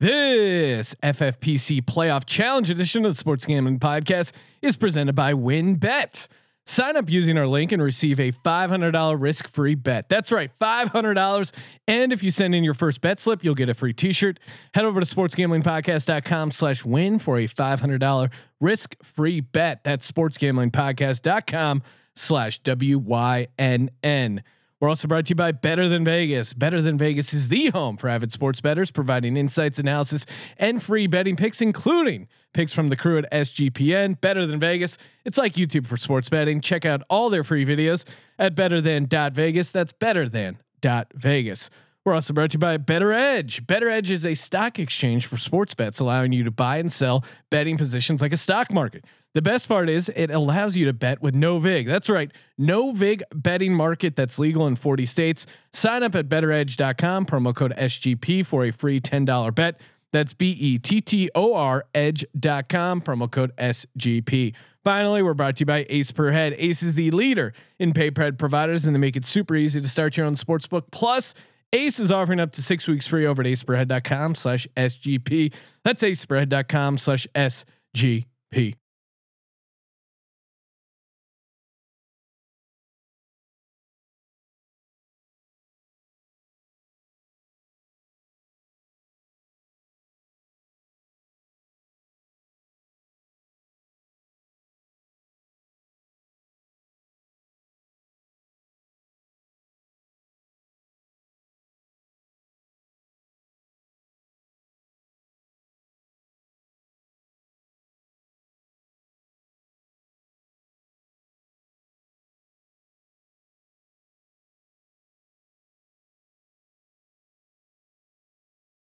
This FFPC Playoff Challenge edition of the Sports Gambling Podcast is presented by WynnBET. Sign up using our link and receive a $500 risk-free bet. That's right, $500. And if you send in your first bet slip, you'll get a free T-shirt. Head over to sportsgamblingpodcast.com/win for a $500 risk-free bet. That's sportsgamblingpodcast.com/wynn. We're also brought to you by Better Than Vegas. Better Than Vegas is the home for avid sports bettors, providing insights, analysis, and free betting picks, including picks from the crew at SGPN. Better Than Vegas. It's like YouTube for sports betting. Check out all their free videos at betterthan.vegas. That's better than dot Vegas. We're also brought to you by Bettor Edge. Bettor Edge is a stock exchange for sports bets, allowing you to buy and sell betting positions like a stock market. The best part is it allows you to bet with no vig. That's right, no vig betting market that's legal in 40 states. Sign up at betteredge.com, promo code SGP for a free $10 bet. That's B E T T O R edge.com, promo code SGP. Finally, we're brought to you by Ace Per Head. Ace is the leader in pay providers, and they make it super easy to start your own sportsbook. Plus, Ace is offering up to six weeks free over at aceperhead.com slash SGP. That's aceperhead.com slash SGP.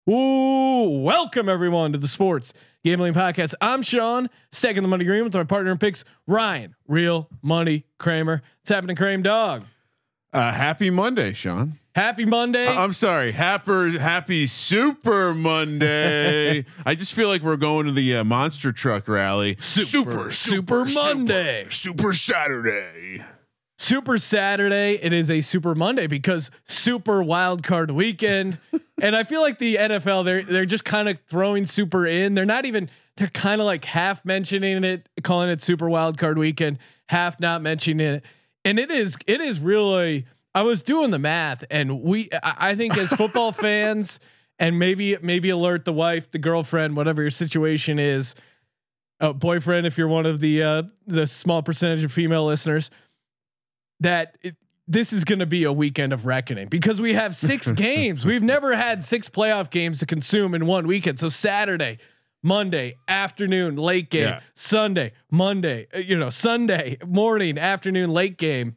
Ooh, welcome everyone to the Sports Gambling Podcast. I'm Sean, second the money green with my partner in picks, Ryan, Real Money Kramer. What's happening, Kramer Dog? Uh, happy Monday, Sean. Happy Monday. I- I'm sorry. Happy Happy Super Monday. I just feel like we're going to the uh, monster truck rally. Super, Super Monday. Super, super Saturday. Super Saturday. It is a Super Monday because Super Wild Card Weekend, and I feel like the NFL they're they're just kind of throwing Super in. They're not even. They're kind of like half mentioning it, calling it Super Wild Card Weekend, half not mentioning it, and it is it is really. I was doing the math, and we. I, I think as football fans, and maybe maybe alert the wife, the girlfriend, whatever your situation is, uh, boyfriend, if you're one of the uh, the small percentage of female listeners that it, this is going to be a weekend of reckoning because we have six games. We've never had six playoff games to consume in one weekend. So Saturday, Monday afternoon, late game, Yeah. Sunday, Monday, uh, you know, Sunday morning, afternoon, late game.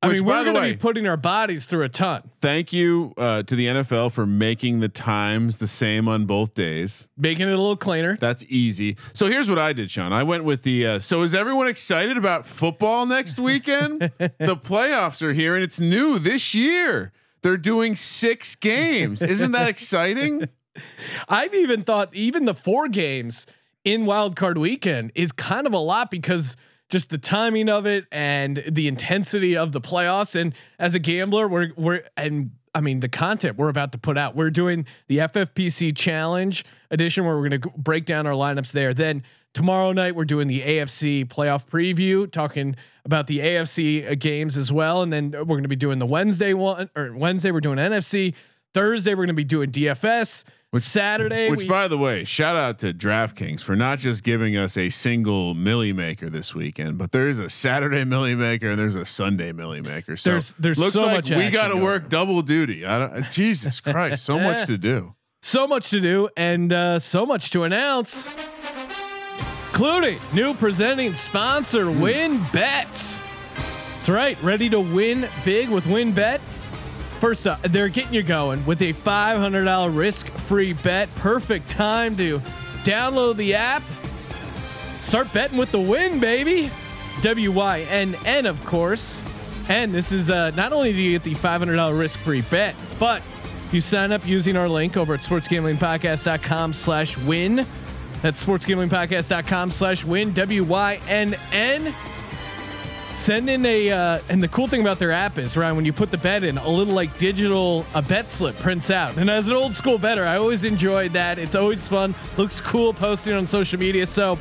I Which, mean, we're going to be putting our bodies through a ton, Thank you uh, to the NFL for making the times the same on both days. making it a little cleaner. That's easy. So here's what I did, Sean. I went with the. Uh, so is everyone excited about football next weekend? the playoffs are here, and it's new this year. They're doing six games. Isn't that exciting? I've even thought even the four games in wild card weekend is kind of a lot because just the timing of it and the intensity of the playoffs. And as a gambler, we're we're and I mean the content we're about to put out. We're doing the FFPC challenge edition where we're going to break down our lineups there. Then tomorrow night we're doing the AFC playoff preview, talking about the AFC uh, games as well. And then we're going to be doing the Wednesday one or Wednesday we're doing NFC. Thursday we're going to be doing DFS. Saturday, Which, we- by the way, shout out to DraftKings for not just giving us a single millie maker this weekend, but there is a Saturday millie maker and there's a Sunday millie maker. So There's- there's looks so like much we got to work double duty. I don't, Jesus Christ, so much to do. so much to do and uh, so much to announce, including new presenting sponsor Win Bets. That's right, ready to win big with WynnBet. First up, they're getting you going with a $500 risk-free bet. Perfect time to download the app. Start betting with the win, baby. W Y N N, of course. And this is uh, not only do you get the $500 risk-free bet, but you sign up using our link over at sportsgamblingpodcast.com slash win. That's sportsgamblingpodcast.com slash win. W Y N N. Send in a uh, and the cool thing about their app is Ryan when you put the bet in a little like digital a bet slip prints out. And as an old school bettor I always enjoyed that. It's always fun. Looks cool posting on social media. So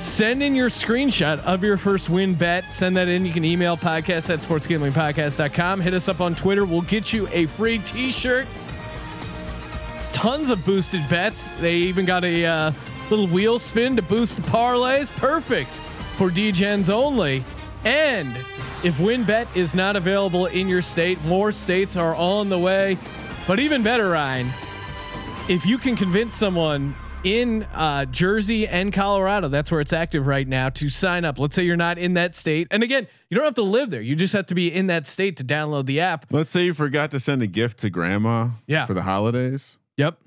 send in your screenshot of your first win bet. Send that in. You can email podcast at sportsgamblingpodcast.com hit us up on Twitter. We'll get you a free t-shirt. Tons of boosted bets. They even got a uh, little wheel spin to boost the parlays. Perfect for Degens only. And if WynnBet is not available in your state, more states are on the way. But even better, Ryan, if you can convince someone in uh, Jersey and Colorado, that's where it's active right now, to sign up. Let's say you're not in that state. And again, you don't have to live there. You just have to be in that state to download the app. Let's say you forgot to send a gift to grandma Yeah. for the holidays. Yep.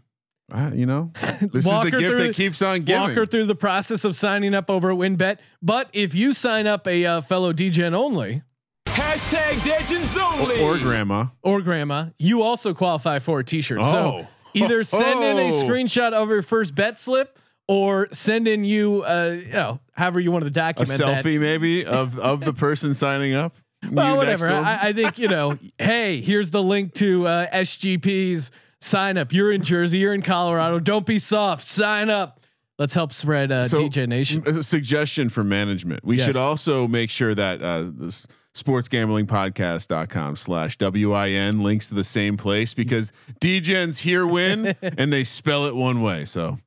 Uh, you know, this is the her gift through- that keeps on giving. Walk her through the process of signing up over at WynnBet. But if you sign up a uh, fellow Degen only, Hashtag Legends only. or grandma. or grandma, you also qualify for a t-shirt. So Oh. either send in a Oh. screenshot of your first bet slip or send in you, uh, you know, however you want to A document that. selfie maybe of of the person signing up. Well, You whatever. next to 'em? I, I think, you know, hey, here's the link to uh, SGP's sign up. You're in Jersey, you're in Colorado. Don't be soft. Sign up. Let's help spread uh, So, Degen Nation. A suggestion for management. We Yes. should also make sure that uh, this sportsgamblingpodcast.com slash WIN links to the same place because Degens here win and they spell it one way. So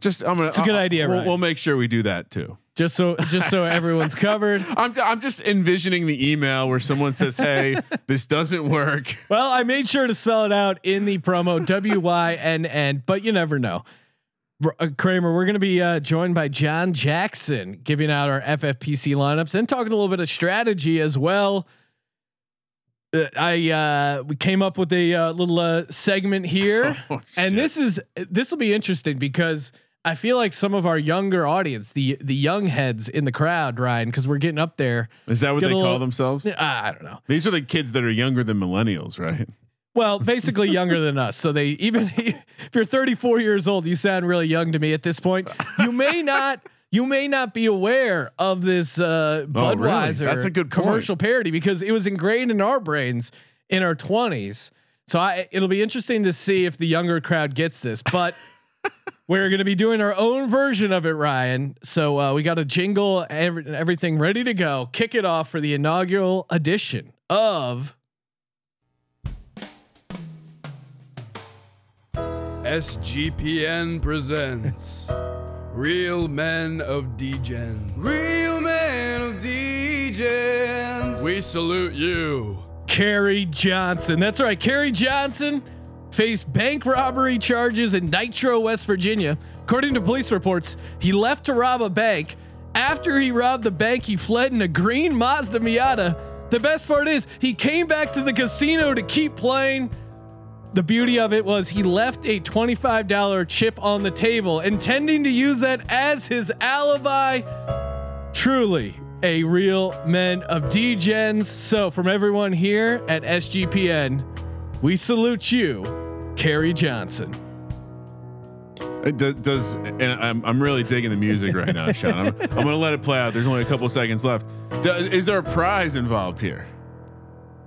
just, I'm going to, It's a good idea, We'll, we'll make sure we do that too. Just so just so everyone's covered. I'm, I'm just envisioning the email where someone says, Hey, this doesn't work. Well, I made sure to spell it out in the promo W Y N N, but you never know. Uh, Kramer, we're going to be uh, joined by Jon Jackson, giving out our FFPC lineups and talking a little bit of strategy as well. Uh, I uh, we came up with a uh, little uh, segment here, Oh, and this is this will be interesting because I feel like some of our younger audience, the the young heads in the crowd, Ryan, because we're getting up there. Is that what they a call themselves? I don't know. These are the kids that are younger than millennials, right? Well, basically younger than us. So they even if you're 34 years old, you sound really young to me at this point. You may not you may not be aware of this uh, Oh, really? Budweiser That's a good point. commercial parody because it was ingrained in our brains in our 20s. So I, it'll be interesting to see if the younger crowd gets this, but we're going to be doing our own version of it, Ryan. So uh, we got a jingle, every, everything ready to go. Kick it off for the inaugural edition of SGPN presents Real Men of Degens. Real Men of Degens. We salute you. Kerry Johnson. That's right. Kerry Johnson faced bank robbery charges in Nitro, West Virginia. According to police reports, he left to rob a bank. After he robbed the bank, he fled in a green Mazda Miata. The best part is he came back to the casino to keep playing. The beauty of it was he left a $25 chip on the table, intending to use that as his alibi. Truly a real men of Degens. So, from everyone here at SGPN, we salute you, Kerry Johnson. It do- does and I'm, I'm really digging the music right now, Sean. I'm, I'm gonna let it play out. There's only a couple seconds left. Do- is there a prize involved here?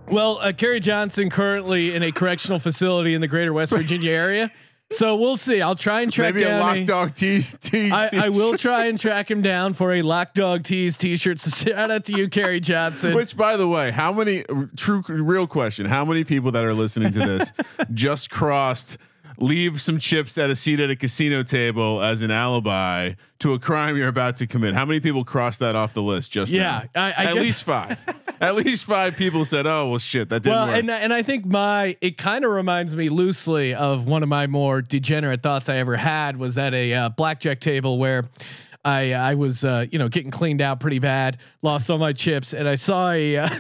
Well, uh, Kerry Johnson currently in a correctional facility in the greater West Virginia area. So we'll see. I'll try and track Maybe a lock a- dog T. T I, I will try and track him down for a Lock Dog Tees T-shirt. So shout out to you, Kerry Johnson. Which, by the way, how many true real question? How many people that are listening to this just crossed leave some chips at a seat at a casino table as an alibi to a crime you're about to commit? How many people crossed that off the list? Just Yeah? I- I at guess- least five. at least five people said, "Oh well, shit, that didn't well, work." and and I think my it kind of reminds me loosely of one of my more degenerate thoughts I ever had was at a uh, blackjack table where I I was uh, you know getting cleaned out pretty bad, lost all my chips, and I saw a. Uh,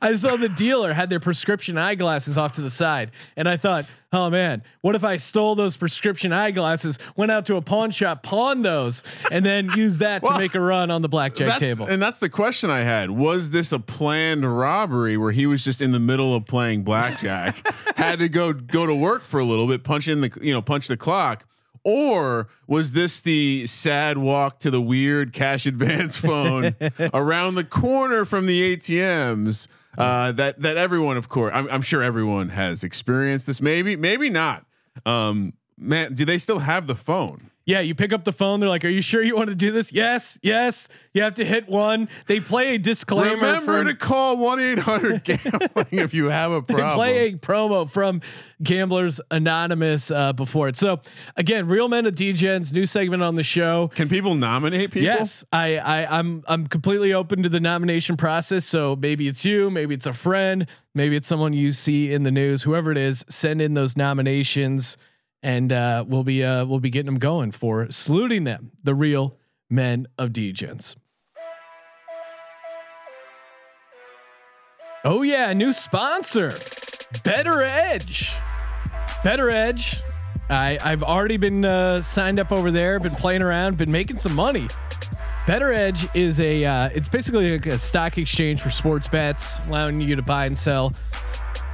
I saw the dealer had their prescription eyeglasses off to the side, and I thought, "Oh man, what if I stole those prescription eyeglasses, went out to a pawn shop, pawned those, and then used that Well, to make a run on the blackjack table?" And that's the question I had. Was this a planned robbery where he was just in the middle of playing blackjack, had to go go to work for a little bit, punch in the you know punch the clock, or was this the sad walk to the weird cash advance phone around the corner from the ATMs? Uh, that that everyone, of course, I'm, I'm sure everyone has experienced this. Maybe, maybe not. Um, man, do they still have the phone? Yeah, you pick up the phone. They're like, "Are you sure you want to do this?" Yes, yes. You have to hit one. They play a disclaimer. Remember from, to call one eight hundred gambling if you have a they problem. play a promo from Gamblers Anonymous uh, before it. So again, Real Men of Degens, new segment on the show. Can people nominate people? Yes, I, I I'm I'm completely open to the nomination process. So maybe it's you, maybe it's a friend, maybe it's someone you see in the news. Whoever it is, send in those nominations, and uh, we'll be uh, we'll be getting them going for saluting them, the real men of Degens. Oh yeah, new sponsor, Bettor Edge. Bettor Edge. I I've already been uh, signed up over there, been playing around, been making some money. Bettor Edge is a uh, it's basically a stock exchange for sports bets, allowing you to buy and sell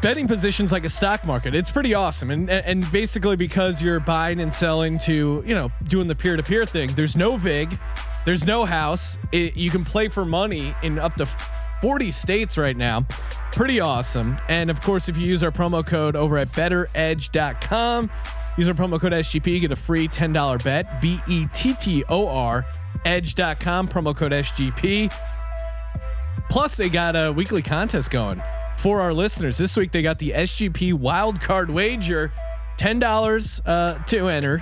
betting positions like a stock market. It's pretty awesome, and and basically because you're buying and selling to you know doing the peer to peer thing. There's no vig, there's no house. It, you can play for money in up to 40 states right now. Pretty awesome. And of course, if you use our promo code over at betteredge.com, use our promo code SGP, get a free $10 bet. B E T T O R edge.com, promo code SGP. Plus, they got a weekly contest going for our listeners. This week, they got the SGP wildcard wager, $10 uh, to enter.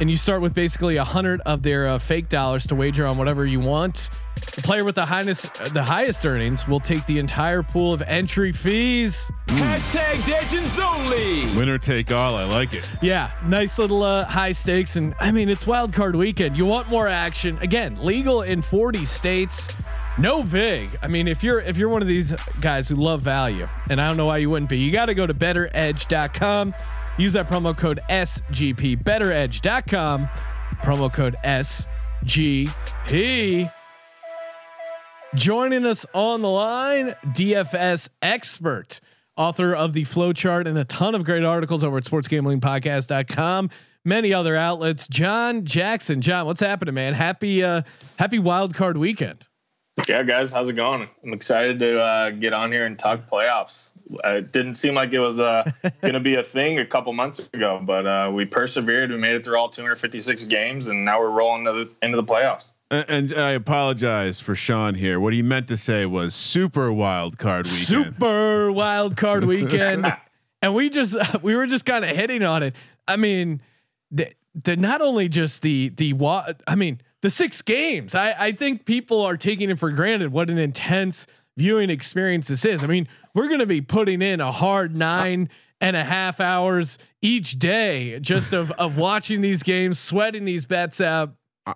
And you start with basically a hundred of their uh, fake dollars to wager on whatever you want. The player with the highest the highest earnings will take the entire pool of entry fees. Hashtag Degens only. Winner take all. I like it. Yeah, nice little uh, high stakes, and I mean it's wild card weekend. You want more action? Again, legal in 40 states. No vig. I mean, if you're if you're one of these guys who love value, and I don't know why you wouldn't be, you got to go to betteredge.com. Use that promo code SGP. Betteredge.com. Promo code SGP. Joining us on the line, DFS expert, author of the flowchart and a ton of great articles over at sportsgamblingpodcast.com, many other outlets. Jon Jackson. Jon, what's happening, man? Happy uh happy wild card weekend. Yeah, guys, how's it going? I'm excited to uh, get on here and talk playoffs. It didn't seem like it was uh, going to be a thing a couple months ago, but uh, we persevered. We made it through all 256 games, and now we're rolling the, into the playoffs. And, I apologize for Sean here. What he meant to say was super wild card weekend. Super wild card weekend. and we just we were just kind of hitting on it. I mean, the, the not only just the the I mean, the six games. I I think people are taking it for granted what an intense viewing experience this is. I mean, we're going to be putting in a hard nine and a half hours each day just of of watching these games, sweating these bets out.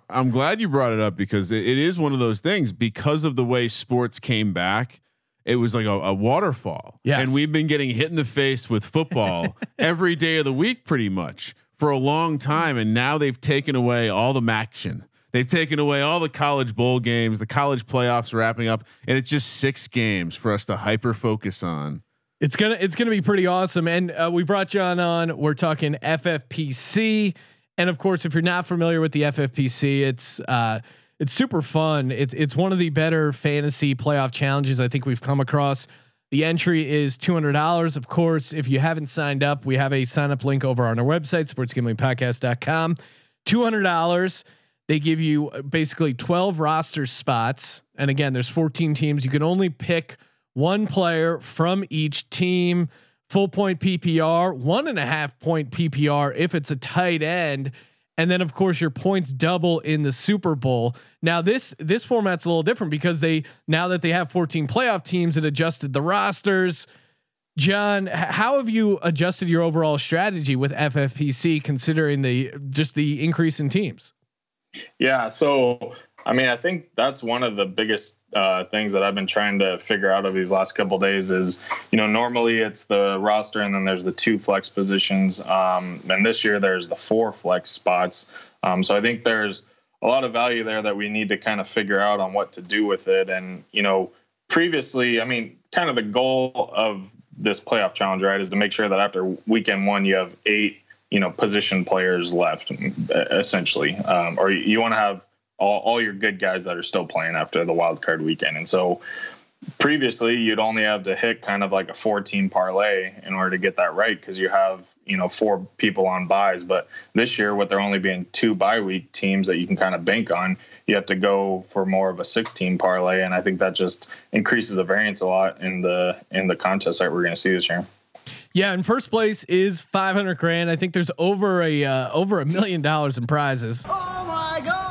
I'm glad you brought it up because it, it is one of those things because of the way sports came back. It was like a, a waterfall. Yes. And we've been getting hit in the face with football every day of the week, pretty much for a long time. And now they've taken away all the action. They've taken away all the college bowl games, the college playoffs wrapping up, and it's just six games for us to hyper focus on. It's gonna it's gonna be pretty awesome. And uh, we brought John on. We're talking FFPC, and of course, if you're not familiar with the FFPC, it's uh, it's super fun. It's it's one of the better fantasy playoff challenges I think we've come across. The entry is two hundred dollars. Of course, if you haven't signed up, we have a sign up link over on our website, sportsgamblingpodcast.com. Two hundred dollars. They give you basically 12 roster spots. And again, there's 14 teams. You can only pick one player from each team. Full point PPR, one and a half point PPR if it's a tight end. And then of course your points double in the Super Bowl. Now this this format's a little different because they now that they have 14 playoff teams, it adjusted the rosters. Jon, how have you adjusted your overall strategy with FFPC considering the just the increase in teams? Yeah, so I mean, I think that's one of the biggest uh, things that I've been trying to figure out over these last couple days is, you know, normally it's the roster and then there's the two flex positions, um, and this year there's the four flex spots. Um, so I think there's a lot of value there that we need to kind of figure out on what to do with it. And you know, previously, I mean, kind of the goal of this playoff challenge, right, is to make sure that after weekend one you have eight you know position players left essentially, um, or you want to have all, all your good guys that are still playing after the wild card weekend. And so previously you'd only have to hit kind of like a 14 parlay in order to get that right because you have you know four people on byes but this year with there only being two bye week teams that you can kind of bank on you have to go for more of a 16 parlay and i think that just increases the variance a lot in the in the contest that we're going to see this year yeah, in first place is 500 grand. I think there's over a uh, over a million dollars in prizes. Oh my god!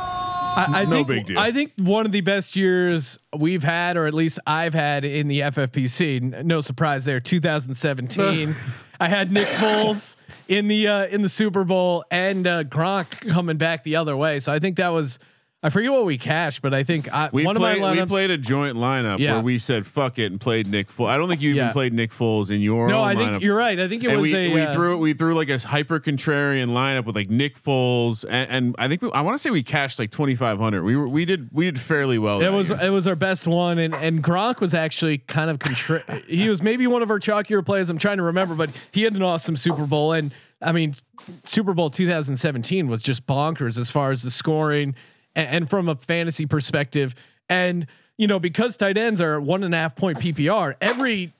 I, I No think, big deal. I think one of the best years we've had, or at least I've had in the FFPC. No surprise there. 2017, I had Nick Foles in the uh, in the Super Bowl and uh, Gronk coming back the other way. So I think that was. I forget what we cashed, but I think I, We one played. of my lineups, we played a joint lineup Yeah. where we said "fuck it" and played Nick Foles. I don't think you even Yeah. played Nick Foles in your no, I lineup. think you're right. I think it and was we, a. we uh, threw we threw like a hyper contrarian lineup with like Nick Foles and, and I think we, I want to say we cashed like twenty five hundred. We were we did we did fairly well. It was year. it was our best one, and and Gronk was actually kind of contri- he was maybe one of our chalkier plays. I'm trying to remember, but he had an awesome Super Bowl, and I mean Super Bowl 2017 was just bonkers as far as the scoring and, and from a fantasy perspective, and you know because tight ends are one and a half point PPR, every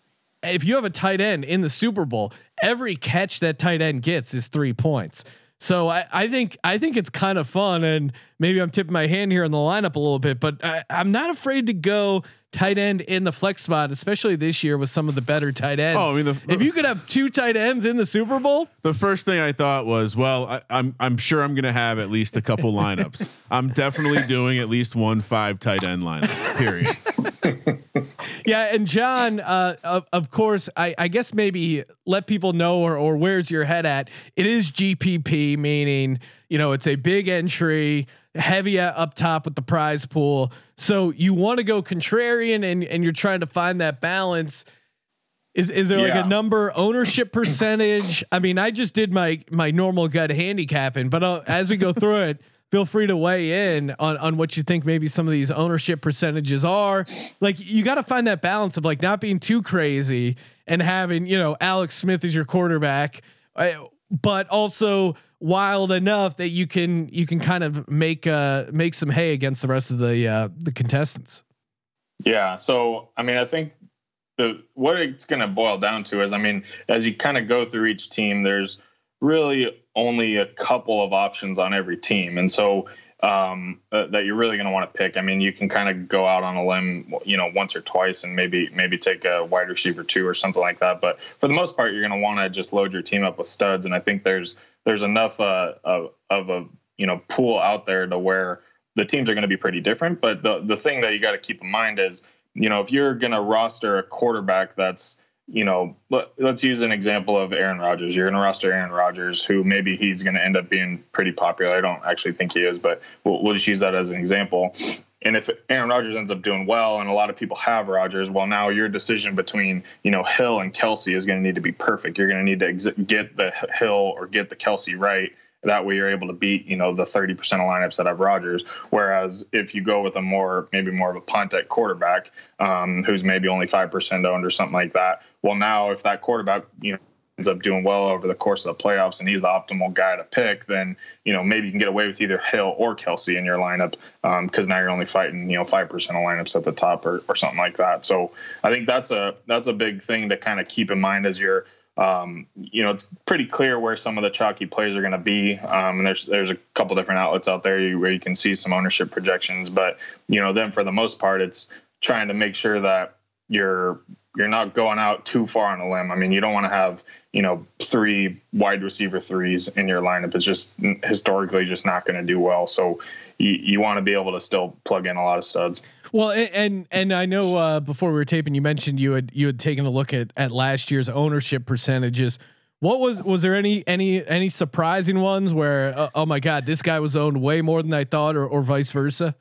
if you have a tight end in the Super Bowl, every catch that tight end gets is three points. So I, I think I think it's kind of fun, and maybe I'm tipping my hand here in the lineup a little bit, but I, I'm not afraid to go tight end in the flex spot, especially this year with some of the better tight ends. Oh, I mean, the- if you could have two tight ends in the Super Bowl, the first thing I thought was, well, I, I'm I'm sure I'm gonna have at least a couple lineups. I'm definitely doing at least one five tight end lineup. Period. yeah. And Jon, uh, of, of course, I, I guess maybe let people know or or where's your head at. It is GPP, meaning you know it's a big entry, heavy up top with the prize pool. So you want to go contrarian, and and you're trying to find that balance. Is is there like a number ownership percentage? I mean, I just did my my normal gut handicapping, but uh, as we go through it, feel free to weigh in on on what you think maybe some of these ownership percentages are. Like you got to find that balance of like not being too crazy and having you know Alex Smith as your quarterback, uh, but also wild enough that you can you can kind of make uh make some hay against the rest of the uh the contestants. Yeah. So, I mean, I think the what it's going to boil down to is, I mean, as you kind of go through each team, there's really only a couple of options on every team, and so um, uh, that you're really going to want to pick. I mean, you can kind of go out on a limb, you know, once or twice, and maybe maybe take a wide receiver two or something like that. But for the most part, you're going to want to just load your team up with studs, and I think there's there's enough uh, of of a you know pool out there to where the teams are going to be pretty different. But the the thing that you got to keep in mind is, you know, if you're going to roster a quarterback that's, you know, let, let's use an example of Aaron Rodgers. You're going to roster Aaron Rodgers, who maybe he's going to end up being pretty popular. I don't actually think he is, but we'll, we'll just use that as an example. And if Aaron Rodgers ends up doing well, and a lot of people have Rodgers, well, now your decision between you know Hill and Kelsey is going to need to be perfect. You're going to need to ex- get the Hill or get the Kelsey right. That way, you're able to beat you know the 30% of lineups that have Rodgers. Whereas if you go with a more maybe more of a punt at quarterback, um, who's maybe only five percent owned or something like that, well, now if that quarterback you know ends up doing well over the course of the playoffs and he's the optimal guy to pick, then you know maybe you can get away with either Hill or Kelsey in your lineup because now you're only fighting you know five percent of lineups at the top or, or something like that. So I think that's a that's a big thing to kind of keep in mind as you're um, you know it's pretty clear where some of the chalky plays are going to be. Um, and there's there's a couple different outlets out there where you can see some ownership projections, but you know then for the most part it's trying to make sure that you're you're not going out too far on a limb. I mean, you don't want to have you know three wide receiver threes in your lineup. It's just historically just not going to do well. So you, you want to be able to still plug in a lot of studs. Well, and and I know uh, before we were taping, you mentioned you had you had taken a look at at last year's ownership percentages. What was was there any any any surprising ones where uh, oh my god this guy was owned way more than I thought or or vice versa?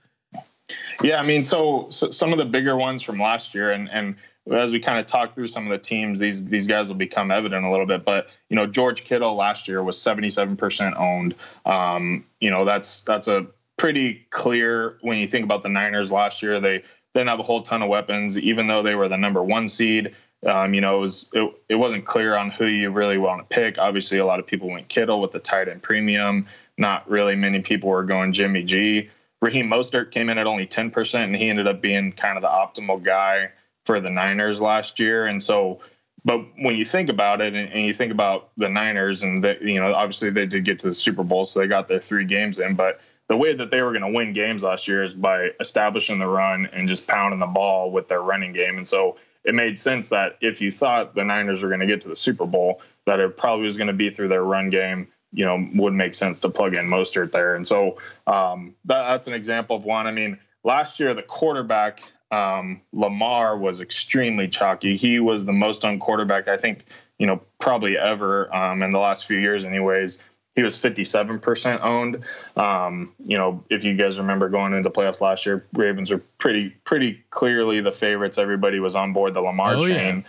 Yeah, I mean, so, so some of the bigger ones from last year, and and as we kind of talk through some of the teams, these these guys will become evident a little bit. But you know, George Kittle last year was seventy seven percent owned. Um, you know, that's that's a pretty clear when you think about the Niners last year. They didn't have a whole ton of weapons, even though they were the number one seed. Um, you know, it was it, it wasn't clear on who you really want to pick. Obviously, a lot of people went Kittle with the tight end premium. Not really many people were going Jimmy G. Raheem Mostert came in at only 10%, and he ended up being kind of the optimal guy for the Niners last year. And so, but when you think about it, and, and you think about the Niners, and that you know, obviously they did get to the Super Bowl, so they got their three games in, but the way that they were going to win games last year is by establishing the run and just pounding the ball with their running game. And so it made sense that if you thought the Niners were going to get to the Super Bowl, that it probably was going to be through their run game. You know, would make sense to plug in Mostert there. And so um, that, that's an example of one. I mean, last year the quarterback um, Lamar was extremely chalky. He was the most owned quarterback I think you know probably ever um, in the last few years, anyways he was 57% owned. Um, you know, if you guys remember going into playoffs last year, Ravens are pretty pretty clearly the favorites. Everybody was on board the Lamar oh, train.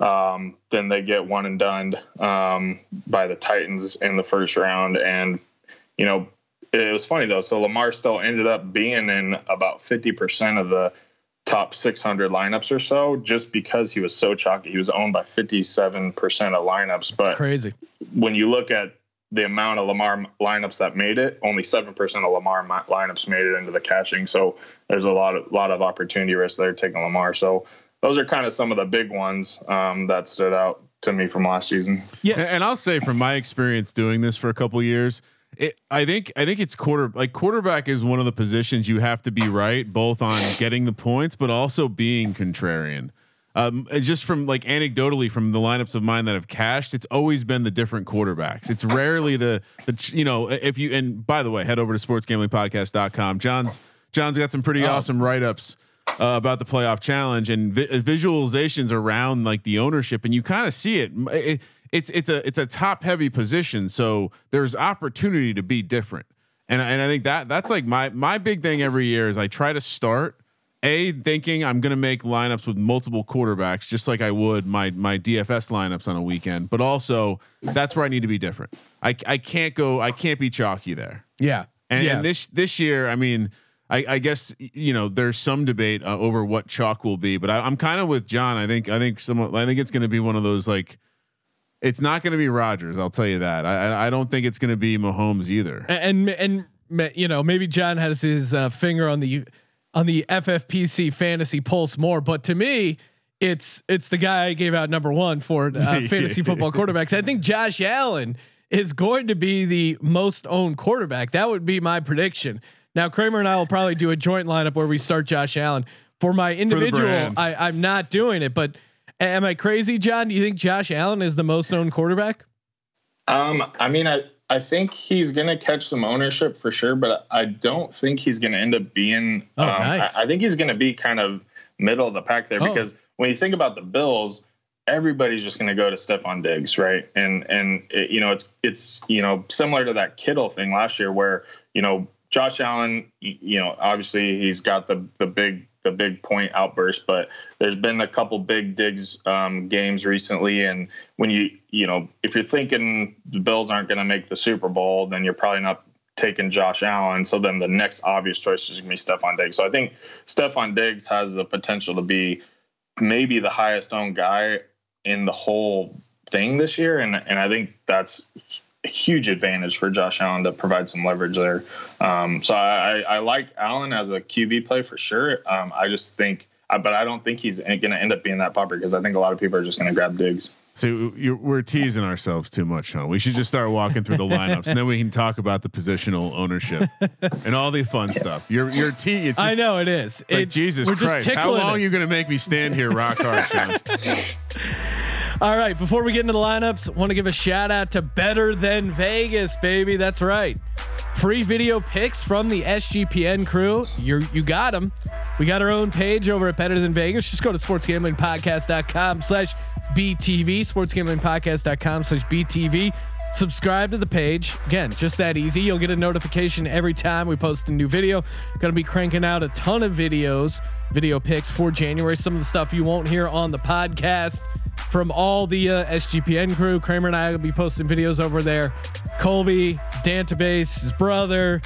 Yeah. Um, then they get one and done um, by the Titans in the first round, and you know it was funny though. So Lamar still ended up being in about 50% of the top 600 lineups or so, just because he was so chalky. He was owned by 57% of lineups. That's but crazy when you look at the amount of Lamar lineups that made it, only seven percent of Lamar lineups made it into the catching. So there's a lot of lot of opportunity risk there taking Lamar. So those are kind of some of the big ones um, that stood out to me from last season. Yeah, and I'll say from my experience doing this for a couple years, it, I think I think it's quarter like quarterback is one of the positions you have to be right both on getting the points but also being contrarian. Um, just from like anecdotally from the lineups of mine that have cashed, it's always been the different quarterbacks. It's rarely the the you know if you and by the way, head over to sportsgamblingpodcast.com. Jon's Jon's got some pretty oh. awesome write ups uh, about the playoff challenge and vi- visualizations around like the ownership, and you kind of see it. it. It's it's a it's a top heavy position, so there's opportunity to be different. And and I think that that's like my my big thing every year is I try to start a thinking I'm going to make lineups with multiple quarterbacks, just like I would my my DFS lineups on a weekend. But also, that's where I need to be different. I I can't go. I can't be chalky there. Yeah. And, yeah. and this this year, I mean, I, I guess you know there's some debate uh, over what chalk will be, but I, am kind of with Jon. I think I think some I think it's going to be one of those like. It's not going to be Rodgers. I'll tell you that. I I don't think it's going to be Mahomes either. And and, and you know maybe Jon has his uh, finger on the on the FFPC fantasy pulse more, but to me, it's it's the guy I gave out number one for uh, fantasy football quarterbacks. I think Josh Allen is going to be the most owned quarterback. That would be my prediction. Now Kramer and I will probably do a joint lineup where we start Josh Allen. For my individual, for I, I'm not doing it. But am I crazy, Jon? Do you think Josh Allen is the most known quarterback? Um, I mean, I I think he's going to catch some ownership for sure, but I don't think he's going to end up being. Oh, um, nice. I, I, think he's going to be kind of middle of the pack there oh. because when you think about the Bills, everybody's just going to go to Stefon Diggs, right? And and it, you know it's it's you know similar to that Kittle thing last year where you know Josh Allen, you know obviously he's got the the big the big point outburst, but there's been a couple big Diggs um, games recently, and when you you know if you're thinking the Bills aren't going to make the Super Bowl, then you're probably not taking Josh Allen. So then the next obvious choice is going to be Stefon Diggs. So I think Stefon Diggs has the potential to be maybe the highest owned guy in the whole thing this year, and and I think that's huge advantage for Josh Allen to provide some leverage there. Um, so I, I, like Allen as a QB play for sure. Um, I just think, uh, but I don't think he's going to end up being that popular because I think a lot of people are just going to grab Diggs. So we're teasing ourselves too much, Sean. We should just start walking through the lineups, and then we can talk about the positional ownership and all the fun stuff. Your your te- it's just, I know it is. It's it, like Jesus Christ. How long it. are you going to make me stand here rock hard, Sean? All right, before we get into the lineups, want to give a shout out to Better Than Vegas, baby. That's right. Free video picks from the SGPN crew. You you got them. We got our own page over at Better Than Vegas. Just go to sportsgamblingpodcast.com slash BTV, sportsgamblingpodcast.com slash BTV. Subscribe to the page. Again, just that easy. You'll get a notification every time we post a new video. Going to be cranking out a ton of videos, video picks for January. Some of the stuff you won't hear on the podcast from all the uh, SGPN crew. Kramer and I will be posting videos over there. Colby, Dantabase, his brother,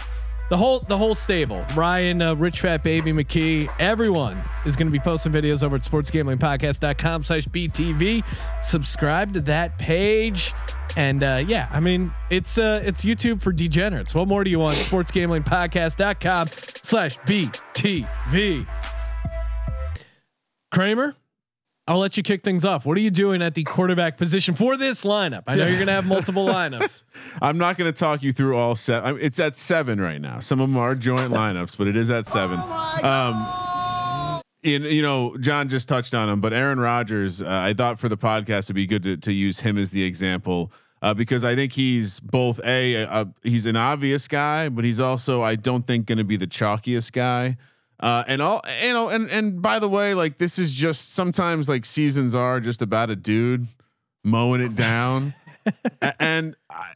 the whole the whole stable. Ryan, uh, Rich Fat Baby McKee, everyone is going to be posting videos over at sportsgamblingpodcast.com slash BTV. Subscribe to that page. And uh, yeah, I mean it's uh, it's YouTube for degenerates. What more do you want? Sportsgamblingpodcast.com slash BTV. Kramer, I'll let you kick things off. What are you doing at the quarterback position for this lineup? I know you're going to have multiple lineups. I'm not going to talk you through all seven. It's at seven right now. Some of them are joint lineups, but it is at seven. um, in, you know, Jon just touched on him, but Aaron Rodgers, uh, I thought for the podcast it'd be good to, to use him as the example uh, because I think he's both a, a, a, he's an obvious guy, but he's also I don't think going to be the chalkiest guy. Uh, and all you know, and and by the way, like this is just sometimes like seasons are just about a dude mowing it down, and I,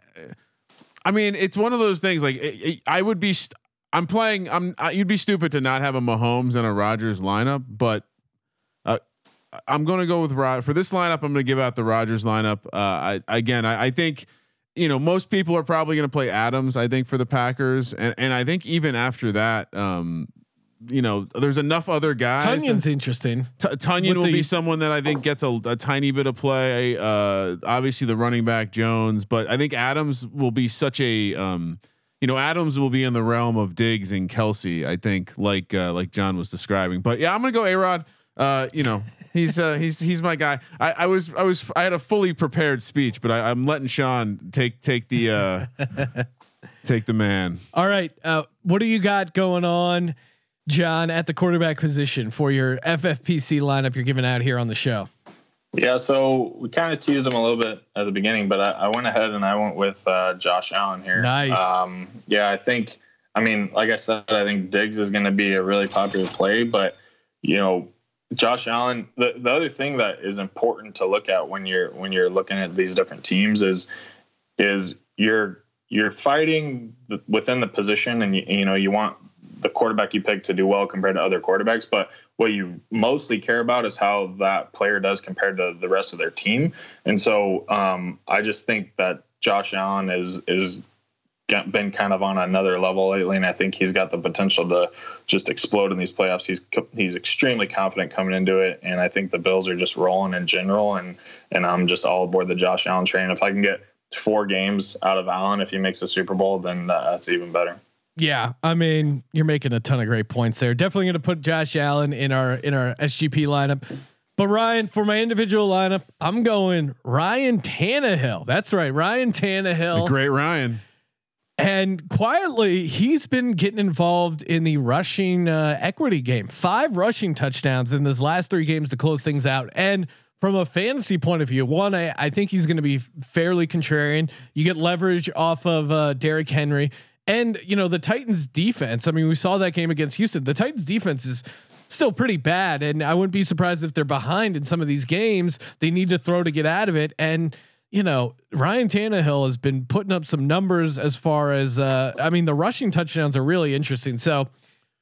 I mean it's one of those things. Like it, it, I would be, st- I'm playing. I'm uh, you'd be stupid to not have a Mahomes and a Rodgers lineup, but uh, I'm going to go with Rod for this lineup. I'm going to give out the Rodgers lineup. Uh, I, again, I, I think you know most people are probably going to play Adams. I think for the Packers, and and I think even after that, um, you know, there's enough other guys. That, interesting. T- Tonyan will the, be someone that I think gets a, a tiny bit of play. Uh, obviously the running back Jones, but I think Adams will be such a, um, you know, Adams will be in the realm of Diggs and Kelsey. I think, like uh, like John was describing. But yeah, I'm gonna go A Rod. Uh, you know, he's uh, he's he's my guy. I, I was I was I had a fully prepared speech, but I, am letting Sean take take the uh, take the man. All right, uh, what do you got going on? Jon, at the quarterback position for your FFPC lineup you're giving out here on the show? Yeah, so we kind of teased him a little bit at the beginning, but I, I went ahead and I went with uh, Josh Allen here. Nice. Um, yeah, I think. I mean, like I said, I think Diggs is going to be a really popular play, but you know, Josh Allen. The the other thing that is important to look at when you're when you're looking at these different teams is is you're you're fighting within the position, and you, you know you want the quarterback you pick to do well compared to other quarterbacks, but what you mostly care about is how that player does compared to the rest of their team. And so um, I just think that Josh Allen is is been kind of on another level lately, and I think he's got the potential to just explode in these playoffs. He's he's extremely confident coming into it, and I think the Bills are just rolling in general. And and I'm just all aboard the Josh Allen train. If I can get four games out of Allen if he makes a Super Bowl, then uh, that's even better. Yeah, I mean, you're making a ton of great points there. Definitely going to put Josh Allen in our in our SGP lineup. But Ryan, for my individual lineup, I'm going Ryan Tannehill. That's right, Ryan Tannehill. The great Ryan. And quietly, he's been getting involved in the rushing uh, equity game. Five rushing touchdowns in his last three games to close things out. And from a fantasy point of view, one, I, I think he's going to be fairly contrarian. You get leverage off of uh, Derrick Henry. And you know the Titans defense. I mean, we saw that game against Houston. The Titans defense is still pretty bad, and I wouldn't be surprised if they're behind in some of these games. They need to throw to get out of it. And you know, Ryan Tannehill has been putting up some numbers as far as uh, I mean, the rushing touchdowns are really interesting. So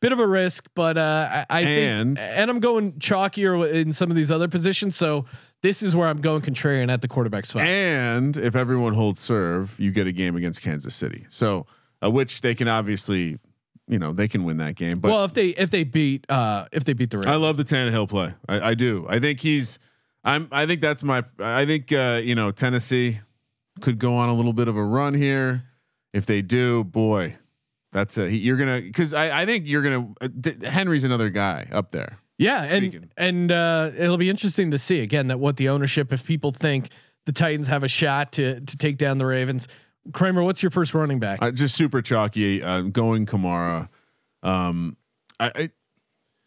bit of a risk, but uh, I, I and think, and I'm going chalkier in some of these other positions. So this is where I'm going contrarian at the quarterback spot. And if everyone holds serve, you get a game against Kansas City. So uh, which they can obviously, you know, they can win that game. But well, if they if they beat uh if they beat the Ravens. I love the Tannehill play. I, I do. I think he's. I'm. I think that's my. I think uh, you know Tennessee could go on a little bit of a run here. If they do, boy, that's a you're gonna because I I think you're gonna uh, D- Henry's another guy up there. Yeah, speaking. and and uh, it'll be interesting to see again that what the ownership if people think the Titans have a shot to to take down the Ravens. Kramer, what's your first running back? Uh, just super chalky. Uh, going Kamara. Um, I, I,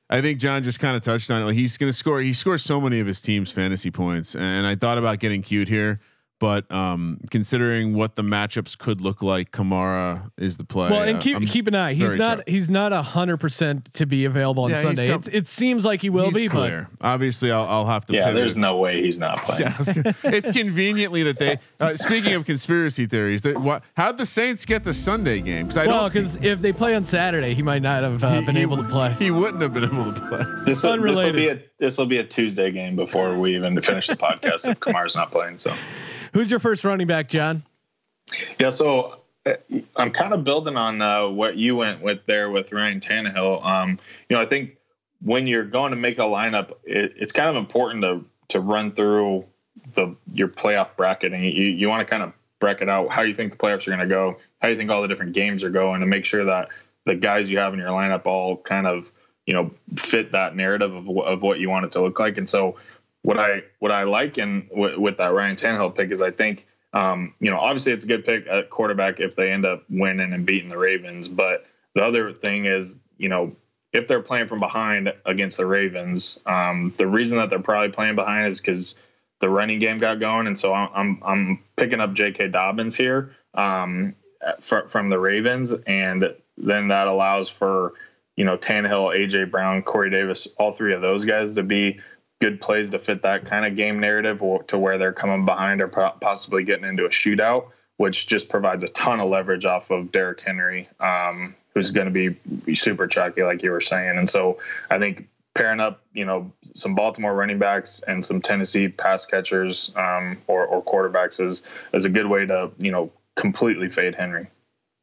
I think Jon just kind of touched on it. Like he's going to score. He scores so many of his team's fantasy points, and I thought about getting cute here. But um, considering what the matchups could look like, Kamara is the play. Well, and keep keep an eye. He's not sharp. he's not a hundred percent to be available on yeah, Sunday. Come, it seems like he will be. Clear. But Obviously, I'll, I'll have to. Yeah, there's no way he's not playing. Yeah, it's conveniently that they. Uh, speaking of conspiracy theories, that what? How'd the Saints get the Sunday game? Because I well, because if they play on Saturday, he might not have uh, he, been he, able to play. He wouldn't have been able to play. This will be a this will be a Tuesday game before we even finish the podcast if Kamara's not playing. So. Who's your first running back, Jon? Yeah, so I'm kind of building on uh, what you went with there with Ryan Tannehill. Um, you know, I think when you're going to make a lineup, it, it's kind of important to to run through the your playoff bracket, and you you want to kind of bracket out how you think the playoffs are going to go, how you think all the different games are going, to make sure that the guys you have in your lineup all kind of you know fit that narrative of, of what you want it to look like. And so what I what I like in w- with that Ryan Tannehill pick is I think um, you know obviously it's a good pick at quarterback if they end up winning and beating the Ravens, but the other thing is you know if they're playing from behind against the Ravens, um, the reason that they're probably playing behind is because the running game got going, and so I'm I'm picking up J.K. Dobbins here um, from the Ravens, and then that allows for you know Tannehill, AJ Brown, Corey Davis, all three of those guys to be good plays to fit that kind of game narrative or to where they're coming behind or possibly getting into a shootout, which just provides a ton of leverage off of Derrick Henry, um, who's going to be super chalky, like you were saying. And so I think pairing up, you know, some Baltimore running backs and some Tennessee pass catchers um, or, or quarterbacks is is a good way to you know completely fade Henry.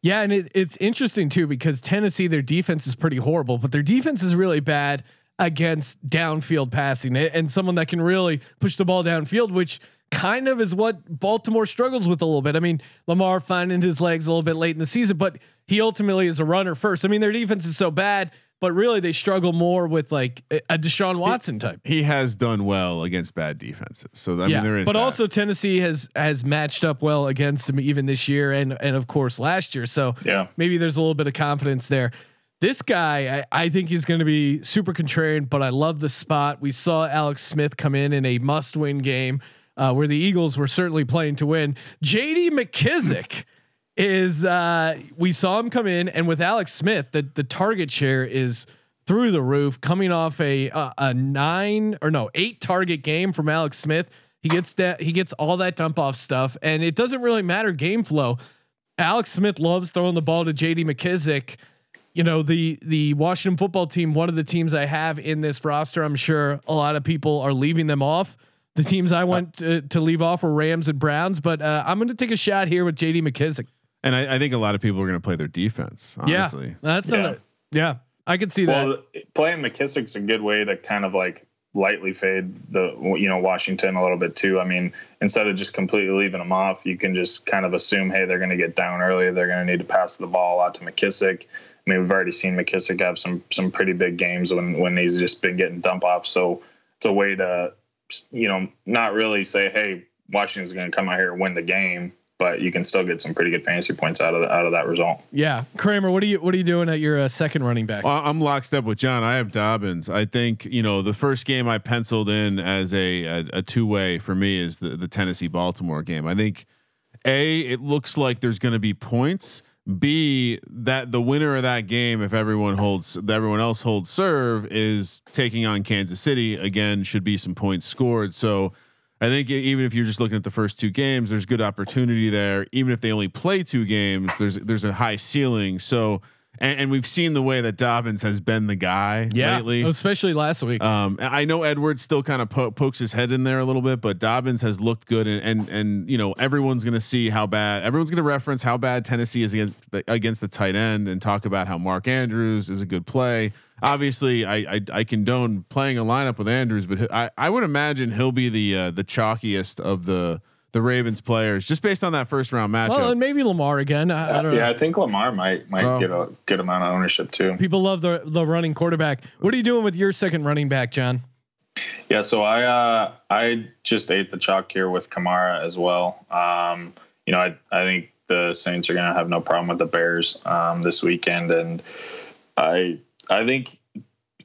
Yeah, and it, it's interesting too because Tennessee their defense is pretty horrible, but their defense is really bad against downfield passing and someone that can really push the ball downfield, which kind of is what Baltimore struggles with a little bit. I mean, Lamar finding his legs a little bit late in the season, but he ultimately is a runner first. I mean, their defense is so bad but really they struggle more with like a Deshaun Watson type. He, he has done well against bad defenses, so I yeah, mean there is. But that. also Tennessee has has matched up well against him even this year and and of course last year. So yeah, maybe there's a little bit of confidence there. This guy, I, I think he's going to be super contrarian, but I love the spot. We saw Alex Smith come in in a must-win game uh, where the Eagles were certainly playing to win. J.D. McKissic is uh, we saw him come in, and with Alex Smith, the the target share is through the roof, coming off a a nine or no eight target game from Alex Smith. He gets that he gets all that dump off stuff, and it doesn't really matter game flow. Alex Smith loves throwing the ball to J.D. McKissic. You know the the Washington football team, one of the teams I have in this roster. I'm sure a lot of people are leaving them off. The teams I want to, to leave off were Rams and Browns, but uh, I'm going to take a shot here with J.D. McKissic. And I, I, think a lot of people are going to play their defense. Honestly. Yeah, that's yeah. A, yeah, I could see well, that. Playing McKissic's a good way to kind of like lightly fade the you know Washington a little bit too. I mean, instead of just completely leaving them off, you can just kind of assume, hey, they're going to get down early. They're going to need to pass the ball out to McKissic. I mean, we've already seen McKissic have some some pretty big games when when he's just been getting dump off. So it's a way to you know not really say, hey, Washington's going to come out here and win the game but you can still get some pretty good fantasy points out of the, out of that result. Yeah, Kramer, what are you what are you doing at your uh, second running back? Well, I'm lockstep with John. I have Dobbins. I think you know the first game I penciled in as a a, a two way for me is the the Tennessee Baltimore game. I think a it looks like there's going to be points. B that the winner of that game, if everyone holds, everyone else holds serve, is taking on Kansas City again. Should be some points scored. So I think even if you're just looking at the first two games, there's good opportunity there. Even if they only play two games, there's there's a high ceiling. So and, and, we've seen the way that Dobbins has been the guy yeah, lately, especially last week. Um, I know Edwards still kind of po- pokes his head in there a little bit, but Dobbins has looked good, and and and you know everyone's going to see how bad everyone's going to reference how bad Tennessee is against the, against the tight end, and talk about how Mark Andrews is a good play. Obviously, I, I, I condone playing a lineup with Andrews, but I, I would imagine he'll be the uh, the chalkiest of the the Ravens players, just based on that first round matchup. Well, and maybe Lamar again. I, I yeah, I think Lamar might might Bro. get a good amount of ownership too. People love the the running quarterback. What are you doing with your second running back, John? Yeah, so I uh, I just ate the chalk here with Kamara as well. Um, you know, I I think the Saints are going to have no problem with the Bears um, this weekend, and I I think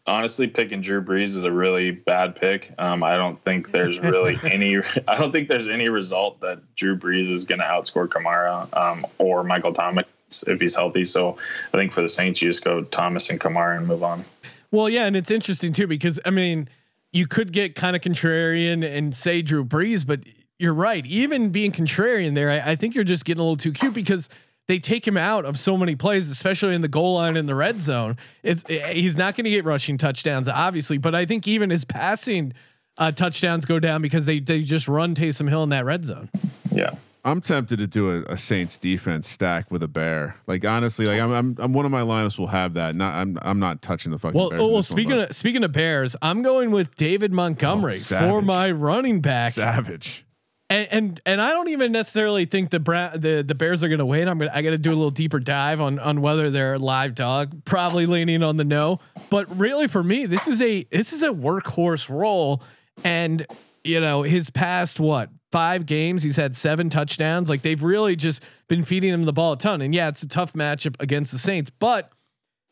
honestly, picking Drew Brees is a really bad pick. Um, I don't think there's really any. I don't think there's any result that Drew Brees is going to outscore Kamara um, or Michael Thomas if he's healthy. So I think for the Saints, you just go Thomas and Kamara and move on. Well, yeah, and it's interesting too because I mean, you could get kind of contrarian and say Drew Brees, but you're right. Even being contrarian there, I, I think you're just getting a little too cute because they take him out of so many plays, especially in the goal line in the red zone. It's he's not going to get rushing touchdowns, obviously, but I think even his passing uh, touchdowns go down because they they just run Taysom Hill in that red zone. Yeah. I'm tempted to do a, a, Saints defense stack with a bear. Like honestly, like I'm, I'm, I'm one of my lineups will have that. Not I'm I'm not touching the fucking. Well, Bears well, speaking one, of speaking of Bears, I'm going with David Montgomery oh, for my running back. Savage. And, and and I don't even necessarily think the Bra- the the Bears are going to win. I'm gonna I got to do a little deeper dive on on whether they're a live dog. Probably leaning on the no, but really for me, this is a this is a workhorse role, and you know his past what five games he's had seven touchdowns. Like they've really just been feeding him the ball a ton. And yeah, it's a tough matchup against the Saints, but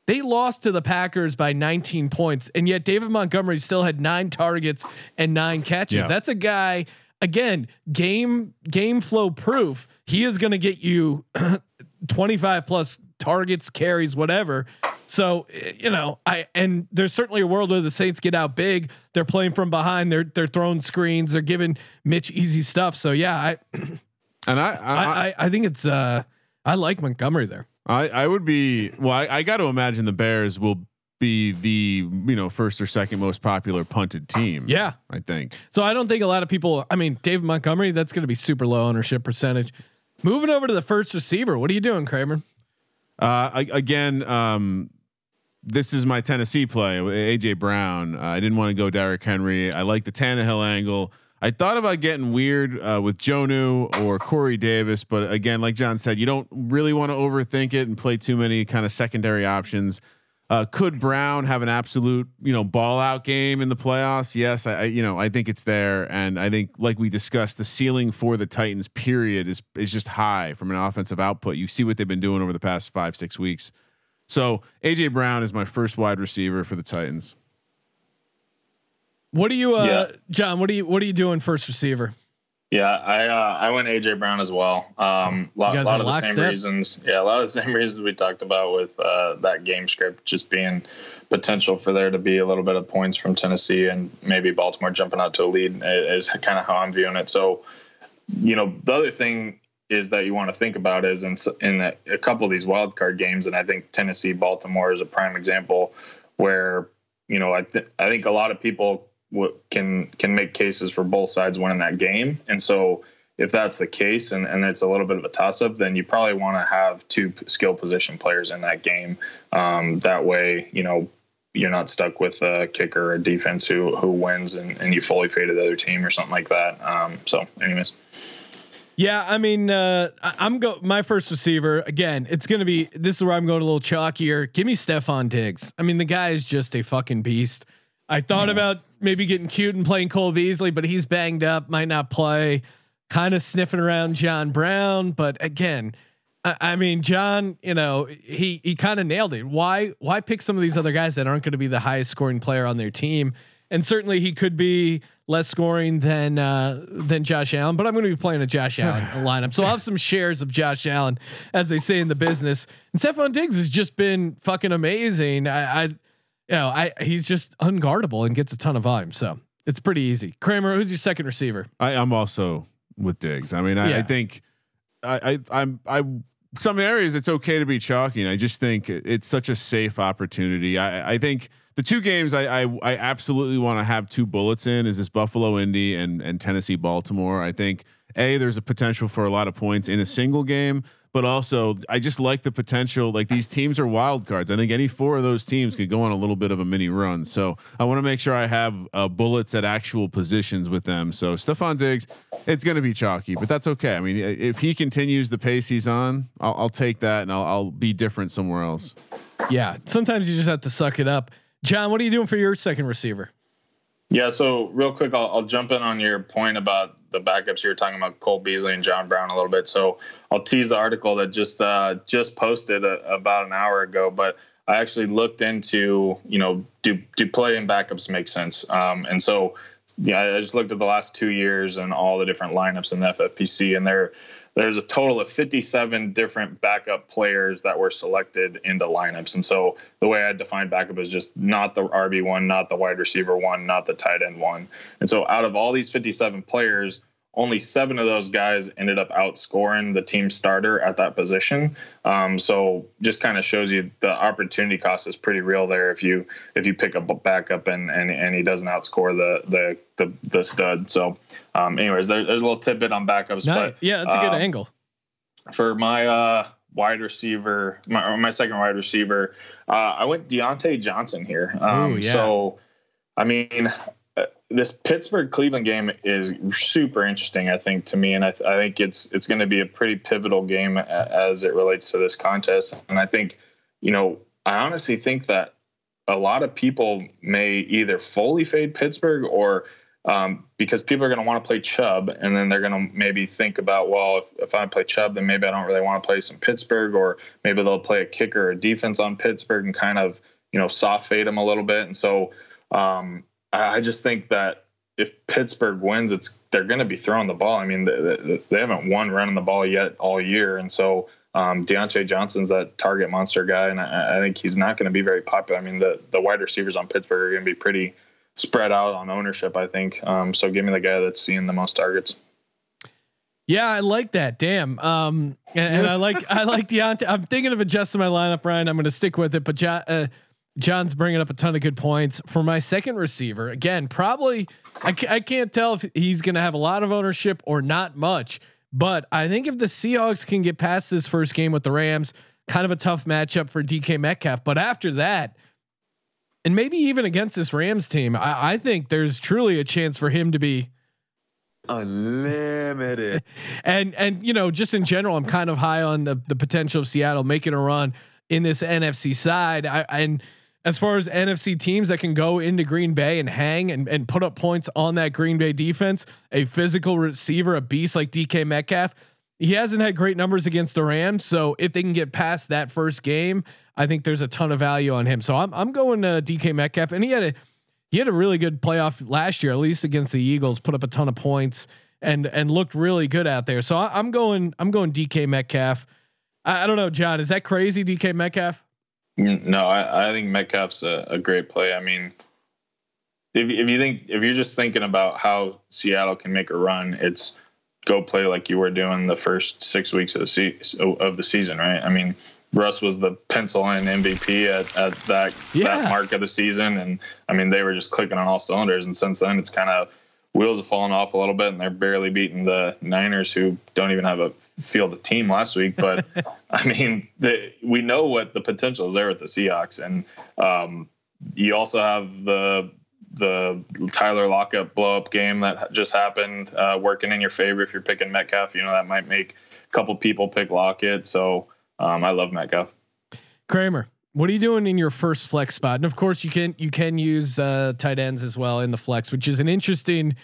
they lost to the Packers by 19 points, and yet David Montgomery still had nine targets and nine catches. Yeah. That's a guy again, game game flow proof. He is going to get you 25 plus targets, carries, whatever. So you know, I and there's certainly a world where the Saints get out big. They're playing from behind. They're they're throwing screens. They're giving Mitch easy stuff. So yeah, I and I I, I, I think it's uh I like Montgomery there. I I would be well. I, I got to imagine the Bears will be the you know first or second most popular punted team. Yeah, I think. So I don't think a lot of people. I mean, David Montgomery, that's going to be super low ownership percentage. Moving over to the first receiver, what are you doing, Kramer? Uh, again, um, this is my Tennessee play AJ Brown. Uh, I didn't want to go Derrick Henry. I like the Tannehill angle. I thought about getting weird uh, with Jonnu or Corey Davis, but again, like John said, you don't really want to overthink it and play too many kind of secondary options. Uh, could Brown have an absolute, you know, ball out game in the playoffs? Yes, I, I, you know, I think it's there, and I think, like we discussed, the ceiling for the Titans, period, is is just high from an offensive output. You see what they've been doing over the past five, six weeks. So AJ Brown is my first wide receiver for the Titans. What do you, uh, yeah. John? What do you, what are you doing first receiver? Yeah, I uh, I went AJ Brown as well. Um, a lot, lot of the same step? reasons. Yeah, a lot of the same reasons we talked about with uh, that game script just being potential for there to be a little bit of points from Tennessee and maybe Baltimore jumping out to a lead is kind of how I'm viewing it. So, you know, the other thing is that you want to think about is in in a, a couple of these wild card games, and I think Tennessee Baltimore is a prime example where you know I th- I think a lot of people can can make cases for both sides winning that game. And so if that's the case and, and it's a little bit of a toss up, then you probably want to have two skill position players in that game. Um, that way, you know, you're not stuck with a kicker or a defense who who wins and, and you fully faded the other team or something like that. Um, so, anyways. Yeah, I mean, uh, I'm go my first receiver again. It's gonna be this is where I'm going a little chalkier. Give me Stefon Diggs. I mean, the guy is just a fucking beast. I thought about maybe getting cute and playing Cole Beasley, but he's banged up, might not play. Kind of sniffing around John Brown, but again, I, I mean, John, you know, he he kind of nailed it. Why why pick some of these other guys that aren't going to be the highest scoring player on their team? And certainly he could be less scoring than uh, than Josh Allen, but I'm going to be playing a Josh Allen lineup, so I'll have some shares of Josh Allen, as they say in the business. And Stefon Diggs has just been fucking amazing. I, I you know, I he's just unguardable and gets a ton of volume. So it's pretty easy. Kramer, who's your second receiver? I, am also with Diggs. I mean, I, yeah. I think I, I I'm I some areas it's okay to be chalky. And I just think it's such a safe opportunity. I I think the two games I I, I absolutely want to have two bullets in is this Buffalo Indy and and Tennessee Baltimore. I think a there's a potential for a lot of points in a single game but also I just like the potential. Like these teams are wild cards. I think any four of those teams could go on a little bit of a mini run. So I want to make sure I have uh, bullets at actual positions with them. So Stefon Diggs, it's going to be chalky, but that's okay. I mean, if he continues the pace he's on, I'll, I'll take that and I'll, I'll be different somewhere else. Yeah, sometimes you just have to suck it up. John, what are you doing for your second receiver? Yeah, so real quick, I'll, I'll, jump in on your point about the backups. You were talking about Cole Beasley and John Brown a little bit. So I'll tease the article that just uh, just posted a, about an hour ago. But I actually looked into, you know, do do play and backups make sense? Um, and so yeah, I just looked at the last two years and all the different lineups in the FFPC, and they're there's a total of 57 different backup players that were selected into lineups. And so the way I define backup is just not the RB one, not the wide receiver one, not the tight end one. And so out of all these 57 players, only seven of those guys ended up outscoring the team starter at that position. Um, so just kind of shows you the opportunity cost is pretty real there if you if you pick up a backup and and, and he doesn't outscore the the the, the stud. So, um, anyways, there, there's a little tidbit on backups. No, but yeah, that's a good um, angle. for my uh, wide receiver, my, my second wide receiver, uh, I went Diontae Johnson here. Um, Ooh, yeah. So, I mean, this Pittsburgh Cleveland game is super interesting. I think to me, and I, th- I think it's it's going to be a pretty pivotal game as it relates to this contest. And I think, you know, I honestly think that a lot of people may either fully fade Pittsburgh or um, because people are going to want to play Chubb, and then they're going to maybe think about, well, if, if I play Chubb, then maybe I don't really want to play some Pittsburgh, or maybe they'll play a kicker or defense on Pittsburgh and kind of, you know, soft fade them a little bit. And so um, I, just think that if Pittsburgh wins, it's they're going to be throwing the ball. I mean, they, they, haven't won running the ball yet all year, and so um, Diontae Johnson's that target monster guy, and I, I think he's not going to be very popular. I mean, the the wide receivers on Pittsburgh are going to be pretty spread out on ownership. I think. Um, so give me the guy that's seeing the most targets. Yeah, I like that. Damn. Um, and, and I like I like Diontae. I'm thinking of adjusting my lineup, Ryan. I'm going to stick with it. But John, uh, John's bringing up a ton of good points for my second receiver. Again, probably I, I can't tell if he's going to have a lot of ownership or not much. But I think if the Seahawks can get past this first game with the Rams, kind of a tough matchup for DK Metcalf. But after that, and maybe even against this Rams team, I, I think there's truly a chance for him to be Unlimited. and and you know just in general i'm kind of high on the the potential of seattle making a run in this nfc side I, and as far as nfc teams that can go into green bay and hang and, and put up points on that green bay defense a physical receiver a beast like dk metcalf he hasn't had great numbers against the rams so if they can get past that first game i think there's a ton of value on him so i'm, I'm going to dk metcalf and he had a he had a really good playoff last year, at least against the Eagles. Put up a ton of points and and looked really good out there. So I, am going I'm going DK Metcalf. I, I, don't know, John. Is that crazy, DK Metcalf? Mm, no, I, I think Metcalf's a, a great play. I mean, if if you think if you're just thinking about how Seattle can make a run, it's go play like you were doing the first six weeks of the se- of the season, right? I mean, Russ was the pencil in MVP at, at that Yeah. that mark of the season, and I mean they were just clicking on all cylinders. And since then, it's kind of wheels have fallen off a little bit, and they're barely beating the Niners, who don't even have a field of team last week. But I mean, the, we know what the potential is there with the Seahawks, and um, you also have the the Tyler Lockett blow up game that just happened, uh, working in your favor if you're picking Metcalf. You know that might make a couple people pick Lockett. So um, I love Metcalf. Kramer, what are you doing in your first flex spot? And of course, you can you can use uh, tight ends as well in the flex, which is an interesting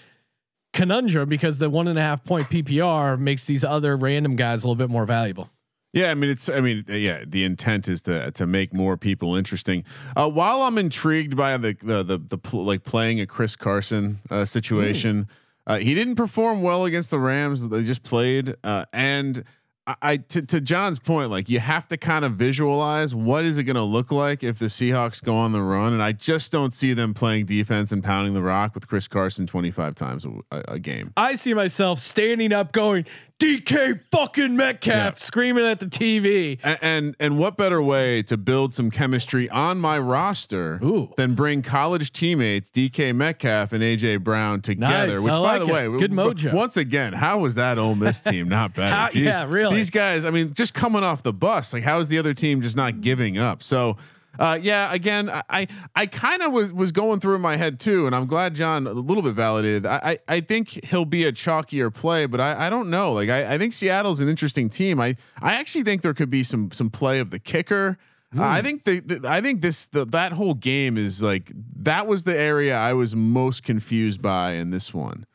conundrum because the one and a half point PPR makes these other random guys a little bit more valuable. Yeah, I mean it's. I mean, uh, yeah. The intent is to to make more people interesting. Uh, while I'm intrigued by the the the, the pl- like playing a Chris Carson uh, situation, uh, he didn't perform well against the Rams. They just played, uh, and I, to, to John's point, like you have to kind of visualize what is it going to look like if the Seahawks go on the run, and I just don't see them playing defense and pounding the rock with Chris Carson 25 times a, a, a game. I see myself standing up, going DK fucking Metcalf, Yeah. screaming at the TV. And, and and what better way to build some chemistry on my roster Ooh. than bring college teammates DK Metcalf and AJ Brown together? Nice, which, by the it. way, Good w- mojo. Once again, how was that Ole Miss team not better? How- yeah, really. These guys, I mean, just coming off the bus, like how is the other team just not giving up? So. Uh, yeah, again, I I, I kind of was was going through in my head too, and I'm glad John a little bit validated. I I, I think he'll be a chalkier play, but I, I don't know. Like I, I think Seattle's an interesting team. I I actually think there could be some some play of the kicker. Uh, I think the, the I think this the, that whole game is like that was the area I was most confused by in this one.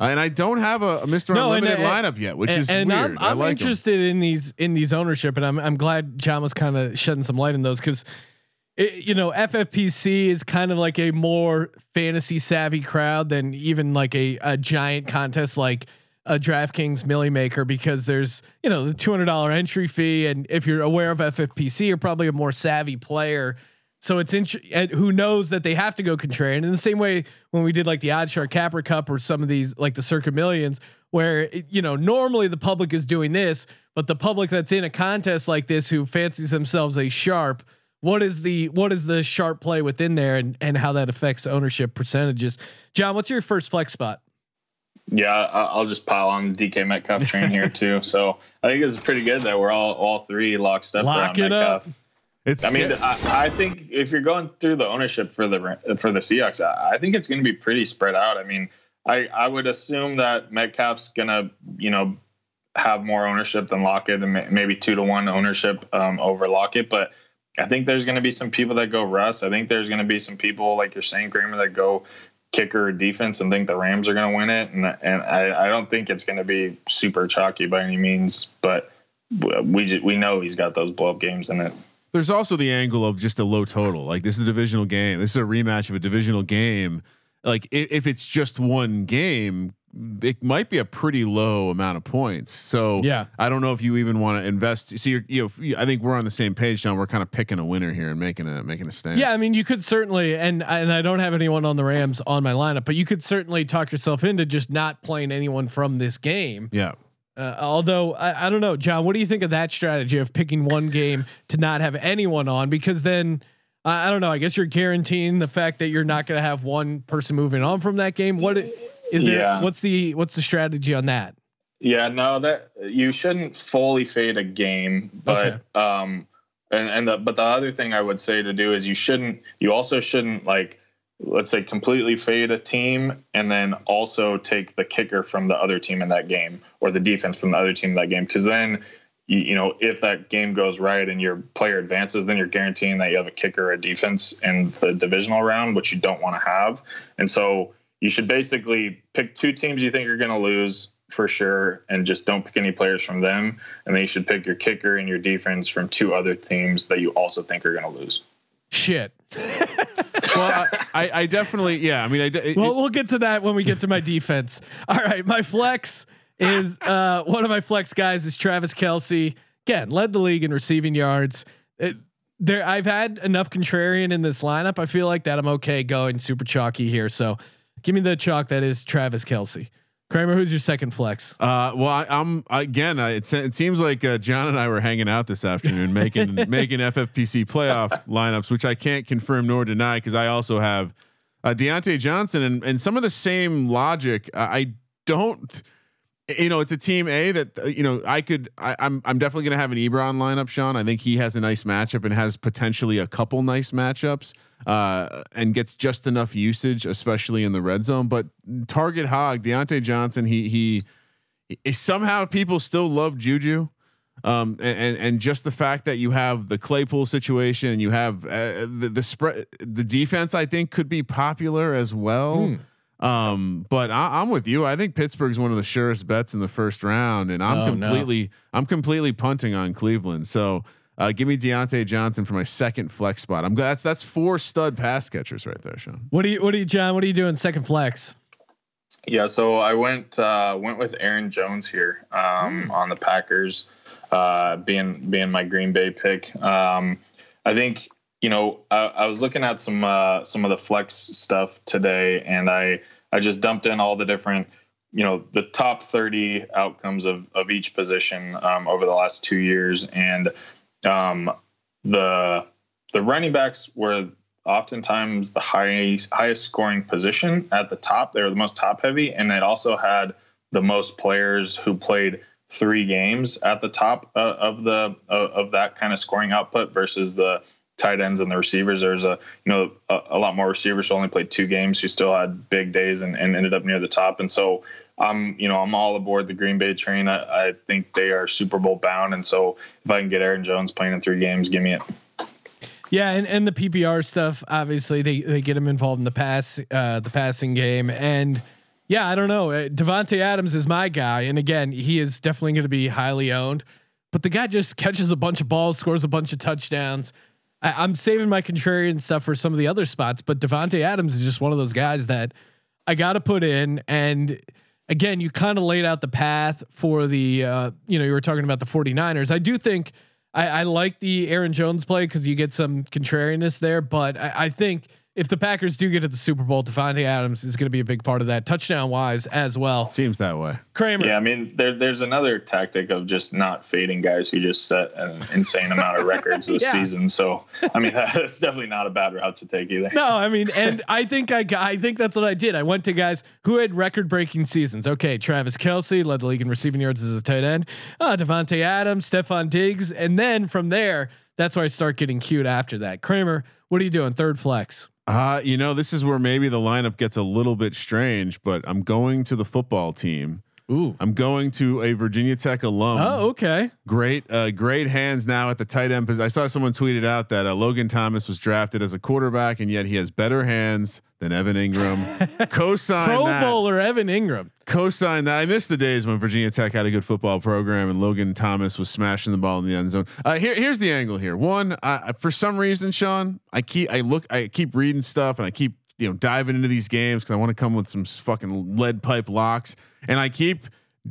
Uh, and I don't have a, a Mr. No, Unlimited uh, lineup yet, which and, is and weird. I'm, I'm like interested in these in these ownership, and I'm I'm glad John was kind of shedding some light on those because. You know, FFPC is kind of like a more fantasy savvy crowd than even like a, a giant contest like a DraftKings Milly Maker because there's you know the two hundred dollar entry fee, and if you're aware of FFPC, you're probably a more savvy player. So it's int- who knows that they have to go contrarian. In the same way when we did like the Odd Shark Capper Cup or some of these like the Circa Millions, where it, you know normally the public is doing this, but the public that's in a contest like this who fancies themselves a sharp, what is the what is the sharp play within there and and how that affects ownership percentages? John, what's your first flex spot? Yeah, I'll just pile on the DK Metcalf train here too. So I think it's pretty good that we're all all three locked up Lock around it Metcalf. up. It's I mean, I, I think if you're going through the ownership for the for the Seahawks, I, I think it's going to be pretty spread out. I mean, I I would assume that Metcalf's going to you know have more ownership than Lockett and maybe two to one ownership um, over Lockett, but I think there's going to be some people that go Russ. I think there's going to be some people like you're saying, Kramer, that go kicker defense and think the Rams are going to win it. And and I, I don't think it's going to be super chalky by any means, but we we know he's got those blow up games in it. There's also the angle of just a low total. Like this is a divisional game. This is a rematch of a divisional game. Like if, if it's just one game, it might be a pretty low amount of points. So yeah, I don't know if you even want to invest. See, you're, you know, I think we're on the same page, John. We're kind of picking a winner here and making a making a stand. Yeah, I mean, you could certainly, and and I don't have anyone on the Rams on my lineup, but you could certainly talk yourself into just not playing anyone from this game. Yeah. Uh, although I, I don't know, John, what do you think of that strategy of picking one game to not have anyone on? Because then I, I don't know. I guess you're guaranteeing the fact that you're not going to have one person moving on from that game. What is there? Yeah. What's the what's the strategy on that? Yeah, no, that you shouldn't fully fade a game, but Okay. um, and and the but the other thing I would say to do is you shouldn't. You also shouldn't like let's say completely fade a team and then also take the kicker from the other team in that game or the defense from the other team in that game because then you, you know if that game goes right and your player advances then you're guaranteeing that you have a kicker or a defense in the divisional round which you don't want to have and so you should basically pick two teams you think are going to lose for sure and just don't pick any players from them and then you should pick your kicker and your defense from two other teams that you also think are going to lose Shit. Well, I, I, I definitely, yeah. I mean, I, it, Well, we'll get to that when we get to my defense. All right, my flex is uh, one of my flex guys is Travis Kelce. Again, led the league in receiving yards. It, there, I've had enough contrarian in this lineup. I feel like that I'm okay going super chalky here. So, give me the chalk that is Travis Kelce. Kramer, who's your second flex? Uh, well, I, I'm again. I, it, it seems like uh, John and I were hanging out this afternoon, making making FFPC playoff lineups, which I can't confirm nor deny because I also have uh, Diontae Johnson and and some of the same logic. I I don't. You know, it's a team A that uh, you know I could. I, I'm I'm definitely going to have an Ebron lineup, Sean. I think he has a nice matchup and has potentially a couple nice matchups, uh, and gets just enough usage, especially in the red zone. But target hog Diontae Johnson, he he i- somehow people still love Juju. Um, and, and just the fact that you have the Claypool situation and you have uh, the the spread, the defense, I think could be popular as well. Um, but I, I'm with you. I think Pittsburgh's one of the surest bets in the first round, and I'm Oh, no. completely I'm completely punting on Cleveland. So uh, give me Diontae Johnson for my second flex spot. I'm that's that's four stud pass catchers right there, Sean. What do you, what do you, John? What are you doing second flex? Yeah, so I went uh, went with Aaron Jones here um, on the Packers, uh, being being my Green Bay pick. Um, I think you know I, I was looking at some uh, some of the flex stuff today, and I I just dumped in all the different you know the top 30 outcomes of of each position um, over the last two years, and um, the the running backs were oftentimes the highest highest scoring position at the top. They were the most top heavy, and it also had the most players who played three games at the top uh, of the uh, of that kind of scoring output versus the tight ends and the receivers. There's a you know a, a lot more receivers who only played two games who still had big days and, and ended up near the top. And so I'm you know I'm all aboard the Green Bay train. I, I think they are Super Bowl bound, and so if I can get Aaron Jones playing in three games, give me it. Yeah, and, and the PPR stuff, obviously they they get him involved in the pass uh the passing game. And yeah, I don't know. Davante Adams is my guy. And again, he is definitely going to be highly owned. But the guy just catches a bunch of balls, scores a bunch of touchdowns. I, I'm saving my contrarian stuff for some of the other spots, but Davante Adams is just one of those guys that I got to put in. And again, you kind of laid out the path for the, uh, you know, you were talking about the 49ers. I do think I, I like the Aaron Jones play because you get some contrariness there, but I, I think if the Packers do get to the Super Bowl, Davante Adams is going to be a big part of that touchdown wise as well. Seems that way. Kramer. Yeah, I mean, there, there's another tactic of just not fading guys who just set an insane amount of records this Yeah. season. So, I mean, that's definitely not a bad route to take either. No, I mean, and I think I I think that's what I did. I went to guys who had record breaking seasons. Okay, Travis Kelce led the league in receiving yards as a tight end. Uh, Davante Adams, Stefon Diggs, and then from there, that's where I start getting cute after that. Kramer, what are you doing? Third flex. Uh, you know, this is where maybe the lineup gets a little bit strange, but I'm going to the football team. Ooh. I'm going to a Virginia Tech alum. Oh, okay. Great, uh, great hands now at the tight end. Because I saw someone tweeted out that uh, Logan Thomas was drafted as a quarterback, and yet he has better hands than Evan Engram. Co-sign Pro that. Bowler Evan Engram. Co-sign that. I miss the days when Virginia Tech had a good football program and Logan Thomas was smashing the ball in the end zone. Uh, here, here's the angle here. One, for some reason, Sean, I keep, I look, I keep reading stuff and I keep, you know, diving into these games because I want to come with some fucking lead pipe locks, and I keep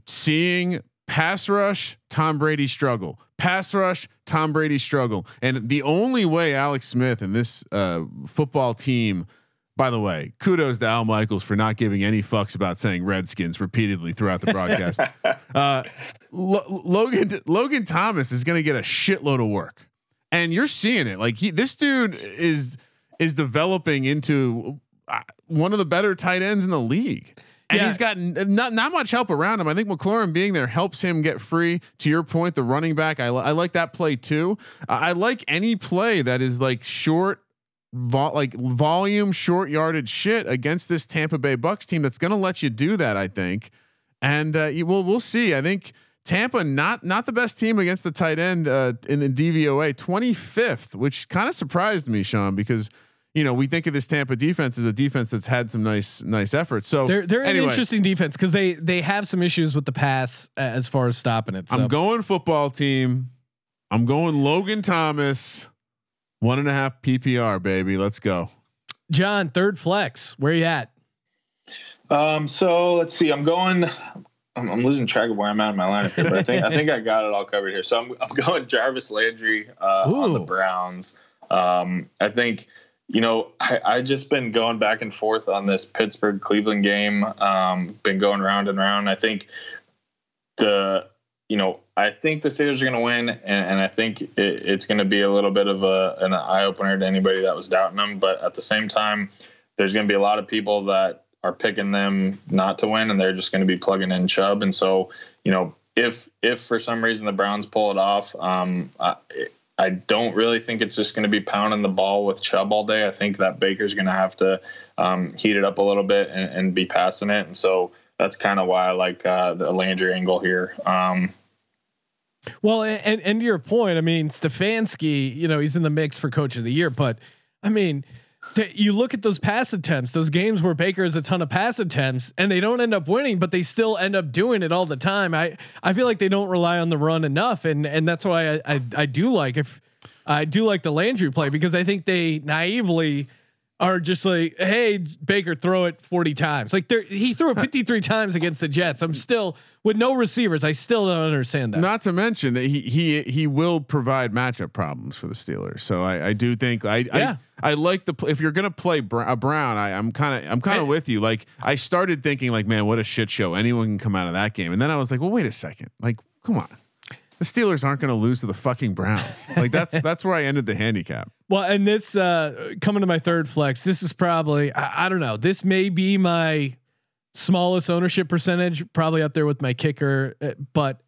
seeing pass rush Tom Brady struggle, pass rush Tom Brady struggle, and the only way Alex Smith and this uh, football team. By the way, kudos to Al Michaels for not giving any fucks about saying Redskins repeatedly throughout the broadcast. uh, Lo- Logan Logan Thomas is going to get a shitload of work, and you're seeing it. Like he, this dude is is developing into uh, one of the better tight ends in the league. And Yeah. he's got not not much help around him. I think McLaurin being there helps him get free. To your point, the running back, I, li- I like that play too. I I like any play that is like short, vol- like volume, short yardage shit against this Tampa Bay Bucks team. That's going to let you do that. I think, and uh, you, we'll we'll see. I think Tampa not not the best team against the tight end uh, in the DVOA, 25th, which kind of surprised me, Sean, because. You know, we think of this Tampa defense as a defense that's had some nice, nice efforts. So They're they're anyway, an interesting defense because they they have some issues with the pass uh, as far as stopping it. So I'm going football team. I'm going Logan Thomas, one and a half PPR, baby. Let's go. John, third flex. Where you at? Um, so let's see. I'm going. I'm, I'm losing track of where I'm at in my lineup here, but I think I think I got it all covered here. So I'm I'm going Jarvis Landry uh, on the Browns. Um, I think you know I I just been going back and forth on this Pittsburgh Cleveland game. Um, been going round and round. I think the you know I think the Steelers are going to win, and, and I think it, it's going to be a little bit of a an eye opener to anybody that was doubting them. But at the same time, there's going to be a lot of people that are picking them not to win, and they're just going to be plugging in Chubb. And so, you know, if if for some reason the Browns pull it off, um, I, I don't really think it's just going to be pounding the ball with Chubb all day. I think that Baker's going to have to um, heat it up a little bit and, and be passing it. And so that's kind of why I like uh, the Landry angle here. Um, Well, and and to your point, I mean Stefanski, you know, he's in the mix for coach of the year, but I mean, you look at those pass attempts, those games where Baker has a ton of pass attempts, and they don't end up winning, but they still end up doing it all the time. I I feel like they don't rely on the run enough, and and that's why I I, I do like if I do like the Landry play because I think they naively are just like, hey, Baker, throw it 40 times. Like there, he threw it 53 times against the Jets. I'm still with no receivers. I still don't understand that. Not to mention that he he he will provide matchup problems for the Steelers. So I, I do think I Yeah. I, I like the if you're gonna play uh, Brown, I, I'm kind of I'm kind of with you. Like I started thinking like, man, what a shit show. Anyone can come out of that game, and then I was like, well, wait a second. Like, come on, the Steelers aren't gonna lose to the fucking Browns. Like that's that's where I ended the handicap. Well, and this uh coming to my third flex, this is probably I, I don't know. This may be my smallest ownership percentage, probably up there with my kicker, uh, but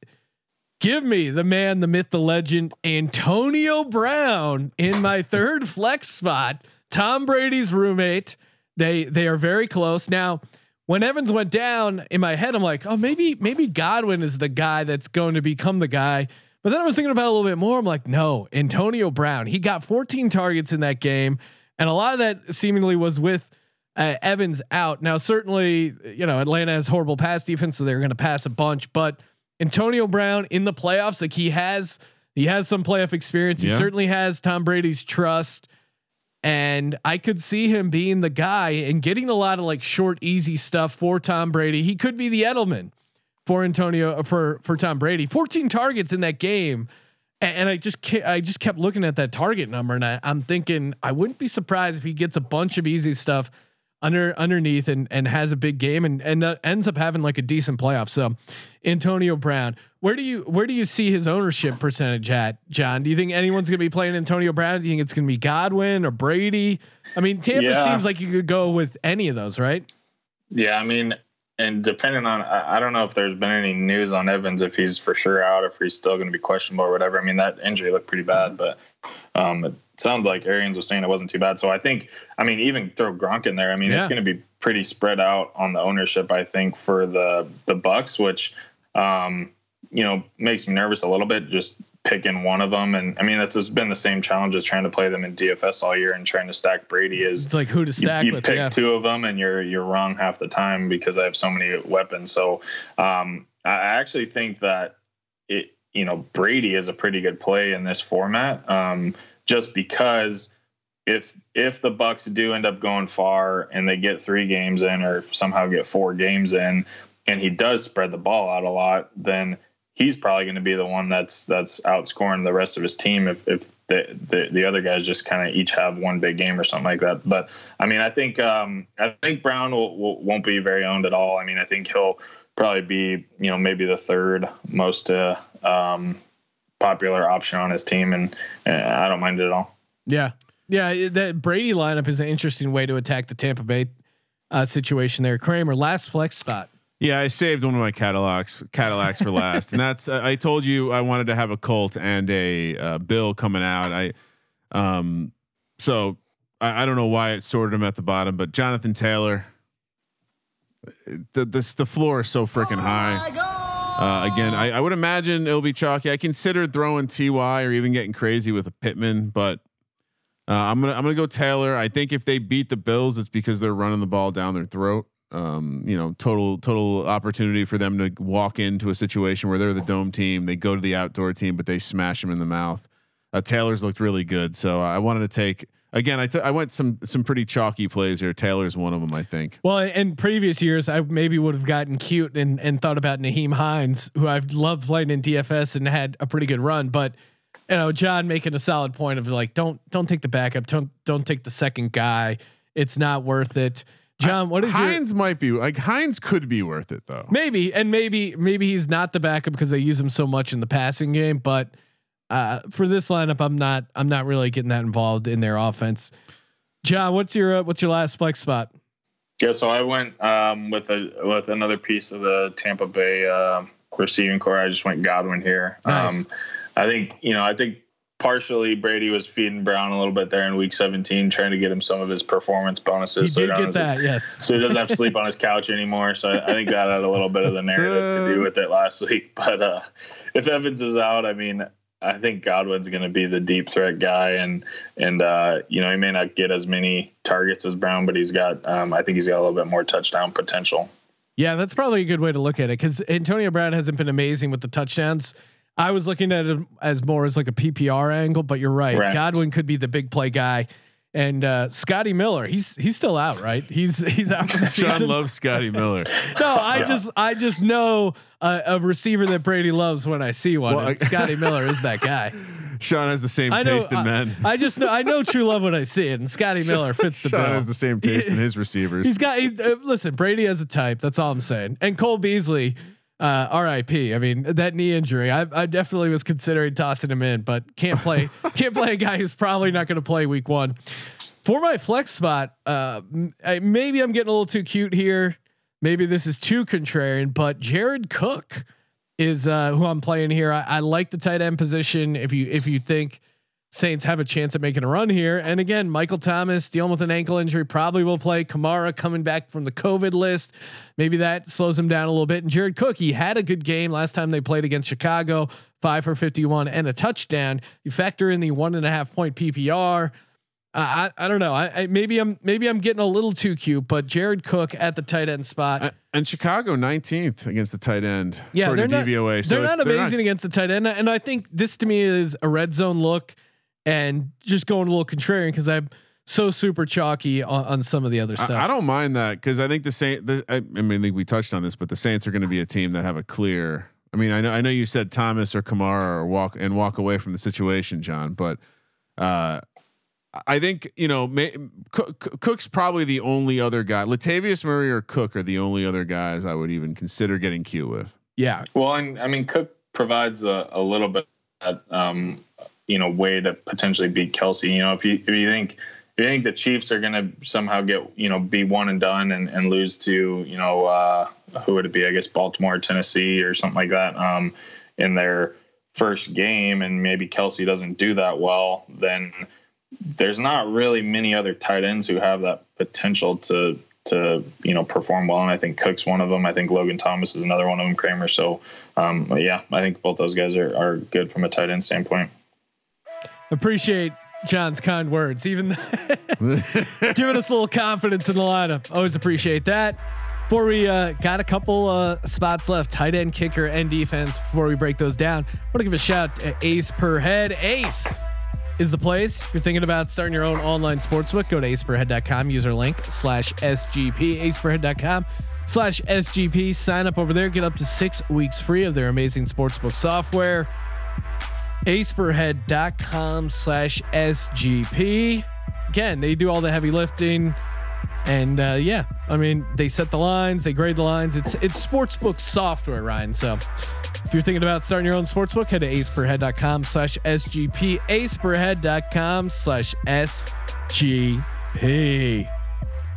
give me the man, the myth, the legend, Antonio Brown in my third flex spot. Tom Brady's roommate. They they are very close now. When Evans went down in my head, I'm like, oh, maybe maybe Godwin is the guy that's going to become the guy. But then I was thinking about it a little bit more. I'm like, no, Antonio Brown. He got 14 targets in that game, and a lot of that seemingly was with uh, Evans out. Now, certainly, you know, Atlanta has horrible pass defense, so they're going to pass a bunch. But Antonio Brown in the playoffs, like he has, he has some playoff experience. He certainly has Tom Brady's trust. And I could see him being the guy and getting a lot of like short, easy stuff for Tom Brady. He could be the Edelman for Antonio uh, for for Tom Brady. 14 targets in that game. And, and I just ke- I just kept looking at that target number, and I, I'm thinking I wouldn't be surprised if he gets a bunch of easy stuff under underneath and and has a big game and and uh, ends up having like a decent playoff. So Antonio Brown, where do you where do you see his ownership percentage at, John? Do you think anyone's going to be playing Antonio Brown? Do you think it's going to be Godwin or Brady? I mean, Tampa Yeah. seems like you could go with any of those, right? Yeah, I mean, and depending on, I, I don't know if there's been any news on Evans if he's for sure out, if he's still going to be questionable or whatever. I mean, that injury looked pretty bad, but um, it sounds like Arians was saying it wasn't too bad. So I think, I mean, even throw Gronk in there. I mean, it's going to be pretty spread out on the ownership. I think for the the Bucks, which um, you know makes me nervous a little bit. Just picking one of them, and I mean, that's has been the same challenge as trying to play them in DFS all year and trying to stack Brady is It's like who to stack you with. pick Yeah. two of them and you're you're wrong half the time because I have so many weapons. So um, I I actually think that it you know Brady is a pretty good play in this format um, just because if if the Bucks do end up going far and they get three games in or somehow get four games in and he does spread the ball out a lot then he's probably going to be the one that's that's outscoring the rest of his team if if the the, the other guys just kind of each have one big game or something like that. But I mean, I think um, I think Brown will, will, won't be very owned at all. I mean, I think he'll probably be you know maybe the third most uh, um, popular option on his team, and uh, I don't mind it at all. Yeah, yeah. That Brady lineup is an interesting way to attack the Tampa Bay uh, situation there. Kramer, last flex spot. Yeah, I saved one of my Cadillacs Cadillacs for last, and that's I told you I wanted to have a Colt and a uh, Bill coming out. I, um, so I, I don't know why it sorted him at the bottom, but Jonathan Taylor, the this the floor is so freaking high. Uh, again, I, I would imagine it'll be chalky. I considered throwing Ty or even getting crazy with a Pittman, but uh, I'm gonna I'm gonna go Taylor. I think if they beat the Bills, it's because they're running the ball down their throat. Um, you know, total total opportunity for them to walk into a situation where they're the dome team. They go to the outdoor team, but they smash them in the mouth. Uh, Taylor's looked really good, so I wanted to take again. I I went some some pretty chalky plays here. Taylor's one of them, I think. Well, in previous years, I maybe would have gotten cute and and thought about Nyheim Hines, who I've loved playing in DFS and had a pretty good run. But you know, John making a solid point of like, don't don't take the backup, don't don't take the second guy. It's not worth it. John, what is your Hines might be like Hines could be worth it though. maybe and maybe maybe he's not the backup because they use him so much in the passing game, but uh, for this lineup, I'm not I'm not really getting that involved in their offense. John, what's your uh, what's your last flex spot? Yeah, so I went um, with a with another piece of the Tampa Bay uh, receiving core. I just went Godwin here. Nice. Um, I think you know I think partially Brady was feeding Brown a little bit there in Week 17, trying to get him some of his performance He bonuses. did he get doesn't- that, yes. so he doesn't have to sleep on his couch anymore. So I, I think that had a little bit of the narrative to do with it last week. But uh, if Evans is out, I mean, I think Godwin's going to be the deep threat guy, and and uh, you know he may not get as many targets as Brown, but he's got um, I think he's got a little bit more touchdown potential. Yeah, that's probably a good way to look at it because Antonio Brown hasn't been amazing with the touchdowns. I was looking at it as more as like a PPR angle, but you're right. Right. Godwin could be the big play guy, and uh, Scotty Miller, he's he's still out, right? He's he's out for the Sean season. loves Scotty Miller. no, I Yeah. just I just know a, a receiver that Brady loves when I see one. Well, Scotty Miller is that guy. Sean has the same know. taste in I, men. I just know I know true love when I see it, and Scotty Miller fits the bill. Sean bill. has the same taste in his receivers. He's got. He's, uh, listen, Brady has a type. That's all I'm saying. And Cole Beasley, uh, R.I.P. I mean, that knee injury. I, I definitely was considering tossing him in, but can't play. can't play a guy who's probably not going to play week one. For my flex spot, uh, I, maybe I'm getting a little too cute here. Maybe this is too contrarian, but Jared Cook is uh, who I'm playing here. I, I like the tight end position. If you if you think Saints have a chance at making a run here. And again, Michael Thomas dealing with an ankle injury probably will play. Kamara coming back from the COVID list. Maybe that slows him down a little bit. And Jared Cook, he had a good game last time they played against Chicago, five for 51 and a touchdown. You factor in the one and a half point PPR. Uh, I, I don't know. I, I maybe I'm maybe I'm getting a little too cute, but Jared Cook at the tight end spot. Uh, and Chicago 19th against the tight end. Yeah, they're not- DVOA. So they're not amazing against the tight end, and I think this to me is a red zone look, and just going a little contrarian because I'm so super chalky on, on some of the other stuff. I, I don't mind that because I think the Saint. The, I, I mean, I think we touched on this, but the Saints are going to be a team that have a clear I mean, I know I know you said Thomas or Kamara or walk and walk away from the situation, John, but uh, I think you know may, Cook, Cook's probably the only other guy. Latavius Murray or Cook are the only other guys I would even consider getting cute with. Yeah. Well, and I mean, Cook provides a, a little bit that um, you know way to potentially beat Kelce. You know, if you if you think if you think the Chiefs are going to somehow get you know be one and done and, and lose to you know uh, who would it be? I guess Baltimore, Tennessee, or something like that um, in their first game, and maybe Kelce doesn't do that well, then there's not really many other tight ends who have that potential to to you know perform well. And I think Cook's one of them. I think Logan Thomas is another one of them. Kramer. So um, yeah, I think both those guys are are good from a tight end standpoint. Appreciate John's kind words, even giving us a little confidence in the lineup. Always appreciate that. Before we uh, got a couple uh, spots left, tight end, kicker, and defense. Before we break those down, I want to give a shout to Ace per head. Ace is the place. If you're thinking about starting your own online sportsbook, go to aceperhead.com, user link slash SGP, aceperhead.com slash SGP. Sign up over there, get up to six weeks free of their amazing sportsbook software. aceperhead.com slash SGP. Again, they do all the heavy lifting. And uh, yeah, I mean, they set the lines, they grade the lines. It's it's sportsbook software, Ryan. So if you're thinking about starting your own sportsbook, head to aceperhead.com slash SGP, aceperhead.com slash SGP.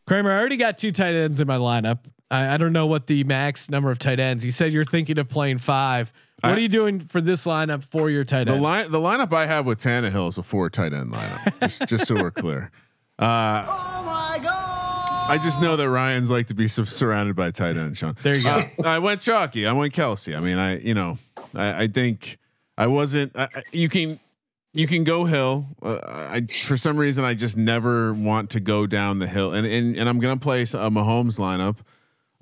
Kramer, I already got two tight ends in my lineup. I, I, don't know what the max number of tight ends. You said you're thinking of playing five. What I, are you doing for this lineup for your tight end? The line, the lineup I have with Tannehill is a four tight end lineup. just, just so we're clear. Uh, oh my god! I just know that Ryan's like to be su- surrounded by tight ends, Sean. There you go. Uh, I went chalky. I went Kelce. I mean, I you know, I, I think I wasn't. I, you can you can go hill. Uh, I for some reason I just never want to go down the hill, and and and I'm gonna play a Mahomes lineup.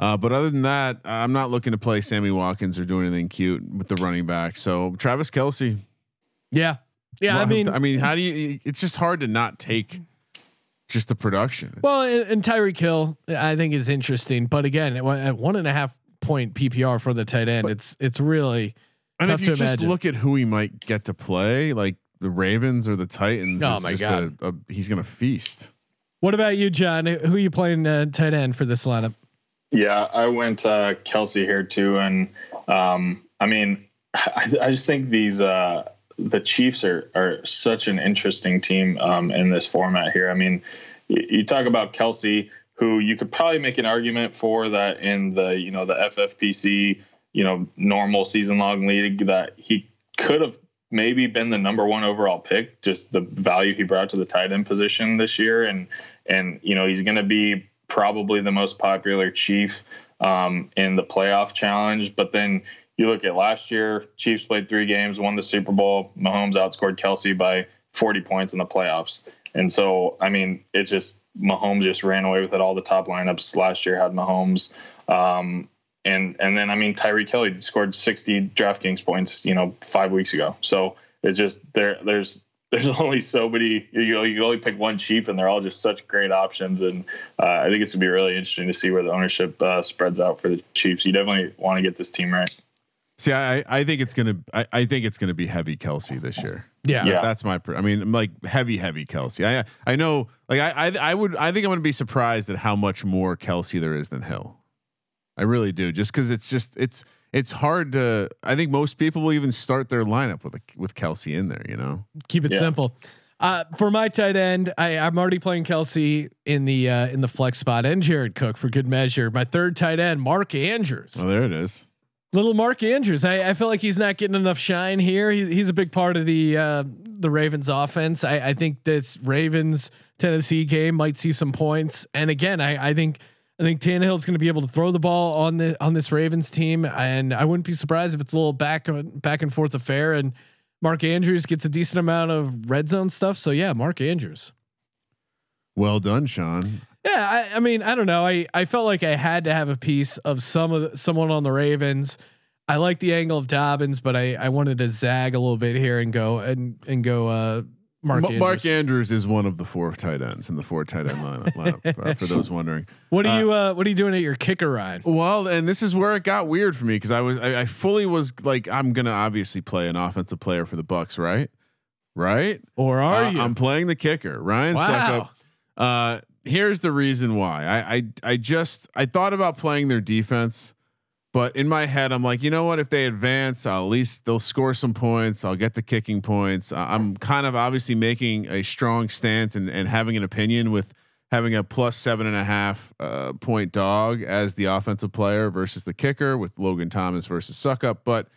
Uh, but other than that, I'm not looking to play Sammy Watkins or do anything cute with the running back. So Travis Kelce. Yeah, yeah. Well, I mean, I mean, how do you? It's just hard to not take just the production. Well, and, and Tyreek Hill, I think is interesting, but again, at one and a half point PPR for the tight end, but, it's it's really. And if you just imagine. look at who he might get to play, like the Ravens or the Titans, oh my god, a, a, he's gonna feast. What about you, Jon? Who are you playing uh, tight end for this lineup? Yeah, I went uh, Kelce here too, and um, I mean, I, I, just think these uh, the Chiefs are are such an interesting team um, in this format here. I mean, you, you talk about Kelce, who you could probably make an argument for that in the you know the FFPC you know normal season long league that he could have maybe been the number one overall pick. Just the value he brought to the tight end position this year, and and you know he's going to be probably the most popular Chief um, in the playoff challenge. But then you look at last year, Chiefs played three games, won the Super Bowl. Mahomes outscored Kelce by 40 points in the playoffs. And so, I mean, it's just Mahomes just ran away with it. All the top lineups last year had Mahomes. Um, and and then I mean Tyreek Hill scored 60 DraftKings points, you know, five weeks ago. So it's just there. There's there's only so many. You know you only pick one chief, and they're all just such great options. And uh, I think it's gonna be really interesting to see where the ownership uh, spreads out for the Chiefs. You definitely want to get this team right. See, I, I think it's gonna I, I think it's gonna be heavy Kelce this year. Yeah, yeah. That's my. I mean, like heavy, heavy Kelce. I I know. Like I I, I would. I think I'm gonna be surprised at how much more Kelce there is than Hill. I really do. Just because it's just it's it's hard to. I think most people will even start their lineup with a, with Kelce in there. You know, keep it yeah. simple. Uh, for my tight end, I, I'm already playing Kelce in the uh, in the flex spot and Jared Cook for good measure. My third tight end, Mark Andrews. Oh, there it is. Little Mark Andrews. I, I feel like he's not getting enough shine here. He, he's a big part of the uh, the Ravens offense. I, I think this Ravens Tennessee game might see some points. And again, I, I think I think Tannehill is going to be able to throw the ball on the on this Ravens team, and I wouldn't be surprised if it's a little back back and forth affair. And Mark Andrews gets a decent amount of red zone stuff. So yeah, Mark Andrews. Well done, Sean. Yeah, I, I, mean, I don't know. I, I felt like I had to have a piece of some of the, someone on the Ravens. I like the angle of Dobbins, but I, I wanted to zag a little bit here and go and and go uh, Mark. Ma- Andrews. Mark Andrews is one of the four tight ends in the four tight end lineup. lineup uh, for those wondering. what are uh, you? Uh, what are you doing at your kicker, ride? Well, and this is where it got weird for me because I was I, I fully was like I'm gonna obviously play an offensive player for the Bucs, right? Right? Or are Uh, you? I'm playing the kicker, Ryan Wow. Succop. Uh, here's the reason why. I, I I just I thought about playing their defense, but in my head I'm like, you know what? If they advance, I'll at least they'll score some points. I'll get the kicking points. I'm kind of obviously making a strong stance and and having an opinion with having a plus seven and a half uh, point dog as the offensive player versus the kicker with Logan Thomas versus Succop, but.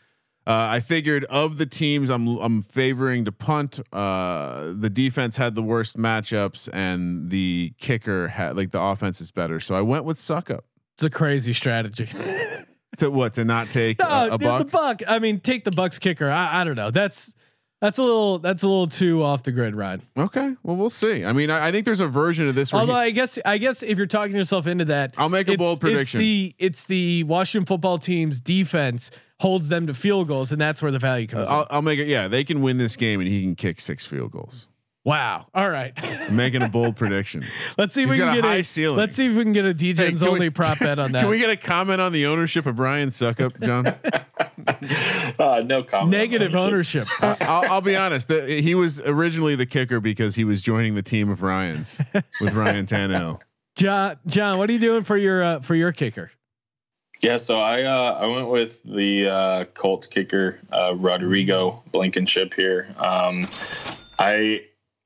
Uh, I figured of the teams I'm I'm favoring to punt. Uh, the defense had the worst matchups, and the kicker had like the offense is better. So I went with Succop it's a crazy strategy. to what to not take no, a, a buck. the buck. I mean, take the Bucs kicker. I, I don't know. That's that's a little that's a little too off the grid, Ryan. okay, well we'll see. I mean, I, I think there's a version of this. Although he- I guess I guess if you're talking yourself into that, I'll make a bold prediction. It's the it's the Washington football team's defense holds them to field goals, and that's where the value comes. Uh, I'll. I'll make it. Yeah, they can win this game, and he can kick six field goals. Wow. All right. I'm making a bold prediction. let's see if He's we can got a get high a ceiling. Let's see if we can get a Hey, DJ's we- only prop bet on that. Can we get a comment on the ownership of Ryan Succop, Jon? Uh, no comment. Negative ownership. Uh, I'll, I'll be honest. The, he was originally the kicker because he was joining the team of Ryan's with Ryan Tannehill. Jon, Jon, what are you doing for your uh, for your kicker? Yeah, so I uh, I went with the uh, Colts kicker uh, Rodrigo Blankenship here. Um, I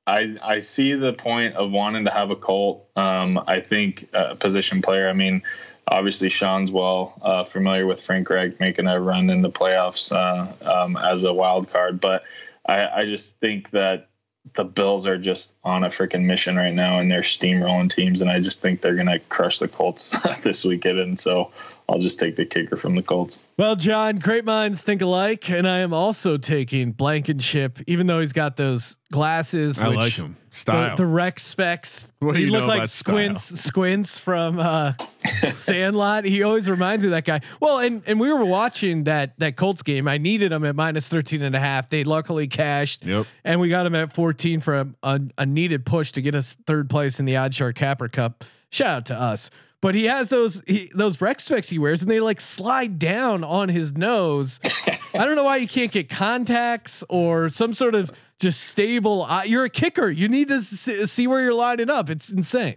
I I see the point of wanting to have a Colt. Um, I think a position player. I mean, obviously Sean's well uh, familiar with Frank Reich making a run in the playoffs uh, um, as a wild card, but I, I just think that the Bills are just on a freaking mission right now, and they're steamrolling teams, and I just think they're gonna crush the Colts this weekend, and so I'll just take the kicker from the Colts. Well, Jon, great minds think alike, and I am also taking Blankenship, even though he's got those glasses. I which like him. The, Style. the Rex specs. What do he you look know like about Squints. Squints from uh, Sandlot. He always reminds me of that guy. Well, and and we were watching that that Colts game. I needed him at minus 13 and a half. They luckily cashed. Yep. And we got him at 14 for a, a, a needed push to get us third place in the OddsShark Capper Cup. Shout out to us. But he has those he, those rec specs he wears, and they like slide down on his nose. I don't know why you can't get contacts or some sort of just stable. You're a kicker. You need to s- see where you're lining up. It's insane.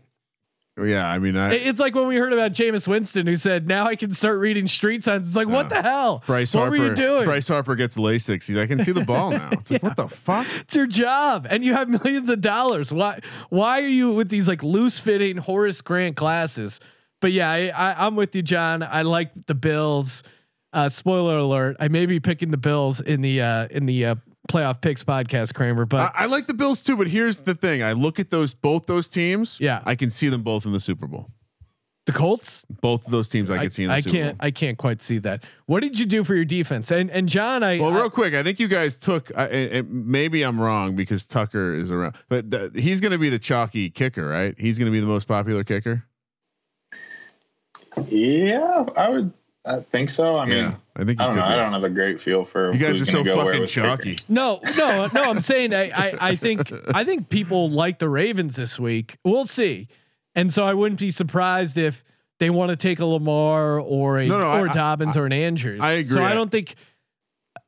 Yeah, I mean, I, It's like when we heard about Jameis Winston, who said, "Now I can start reading street signs." It's like, what the hell? Bryce what Harper. were you doing? Bryce Harper gets LASIK. He's, I can see the ball now. It's like, what the fuck? It's your job, and you have millions of dollars. Why? Why are you with these like loose fitting Horace Grant glasses? But yeah, I, I, I'm with you, Jon. I like the Bills. Uh, spoiler alert: I may be picking the Bills in the uh, in the uh, playoff picks podcast, Kramer. But I, I like the Bills too, but here's the thing: I look at those both those teams. Yeah. I can see them both in the Super Bowl. the Colts, Both of those teams, I, can see in the I Super can't. Bowl. I can't quite see that. What did you do for your defense? And and Jon, I Well, I- real quick, I think you guys took. I and- and maybe I'm wrong because Tucker is around, but the, he's going to be the chalky kicker, right? He's going to be the most popular kicker. Yeah, I would. I think so. I mean, yeah, I think I you don't know. I don't have a great feel for you guys are so gonna go where fucking chalky. No, no, no. I'm saying I, I, I think I think people like the Ravens this week. We'll see, and so I wouldn't be surprised if they want to take a Lamar or a No, no, or I- Dobbins or an Andrews. I agree. So. I don't think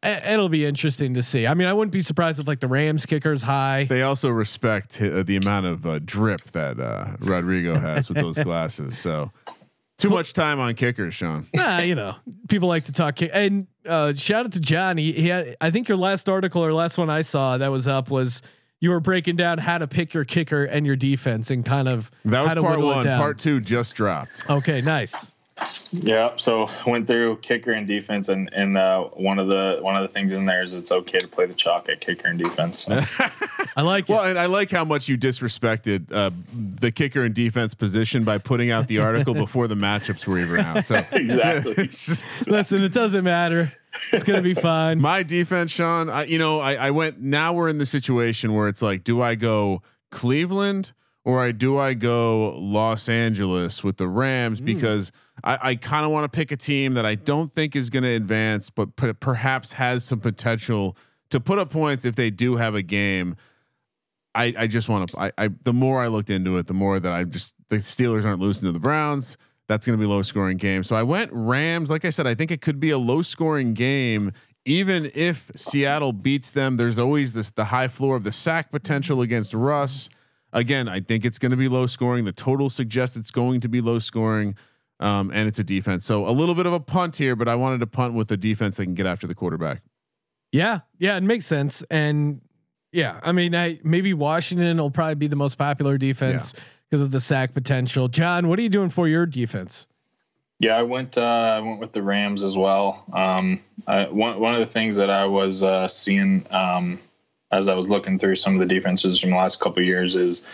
it'll be interesting to see. I mean, I wouldn't be surprised if like the Rams kickers high. They also respect uh, the amount of uh, drip that uh, Rodrigo has with those glasses. So too much time on kickers, Sean. nah, you know, people like to talk. Kick. And uh, shout out to Jon. He, he had, I think your last article or last one I saw that was up was you were breaking down how to pick your kicker and your defense and kind of That was part one. Part two just dropped. Okay, nice. Yeah, so went through kicker and defense, and and uh, one of the one of the things in there is it's okay to play the chalk at kicker and defense. So, I like it. Well, and I like how much you disrespected uh, the kicker and defense position by putting out the article before the matchups were even out. So Exactly. it's just Listen, it doesn't matter. It's gonna be fine. my defense, Sean. I, you know, I, I went. Now we're in the situation where it's like, do I go Cleveland or I do I go Los Angeles with the Rams because I, I kind of want to pick a team that I don't think is going to advance, but p- perhaps has some potential to put up points if they do have a game. I, I just want to. I, I the more I looked into it, the more that I just the Steelers aren't losing to the Browns. That's going to be low scoring game. So I went Rams. Like I said, I think it could be a low scoring game. Even if Seattle beats them, there's always this the high floor of the sack potential against Russ. Again, I think it's going to be low scoring. The total suggests it's going to be low scoring, um, and it's a defense. So a little bit of a punt here, but I wanted to punt with a defense that can get after the quarterback. Yeah, yeah, it makes sense. And yeah, I mean, I maybe Washington will probably be the most popular defense because yeah. of the sack potential. Jon, what are you doing for your defense? Yeah, I went. Uh, I went with the Rams as well. Um, I, one one of the things that I was uh, seeing um, as I was looking through some of the defenses from the last couple years is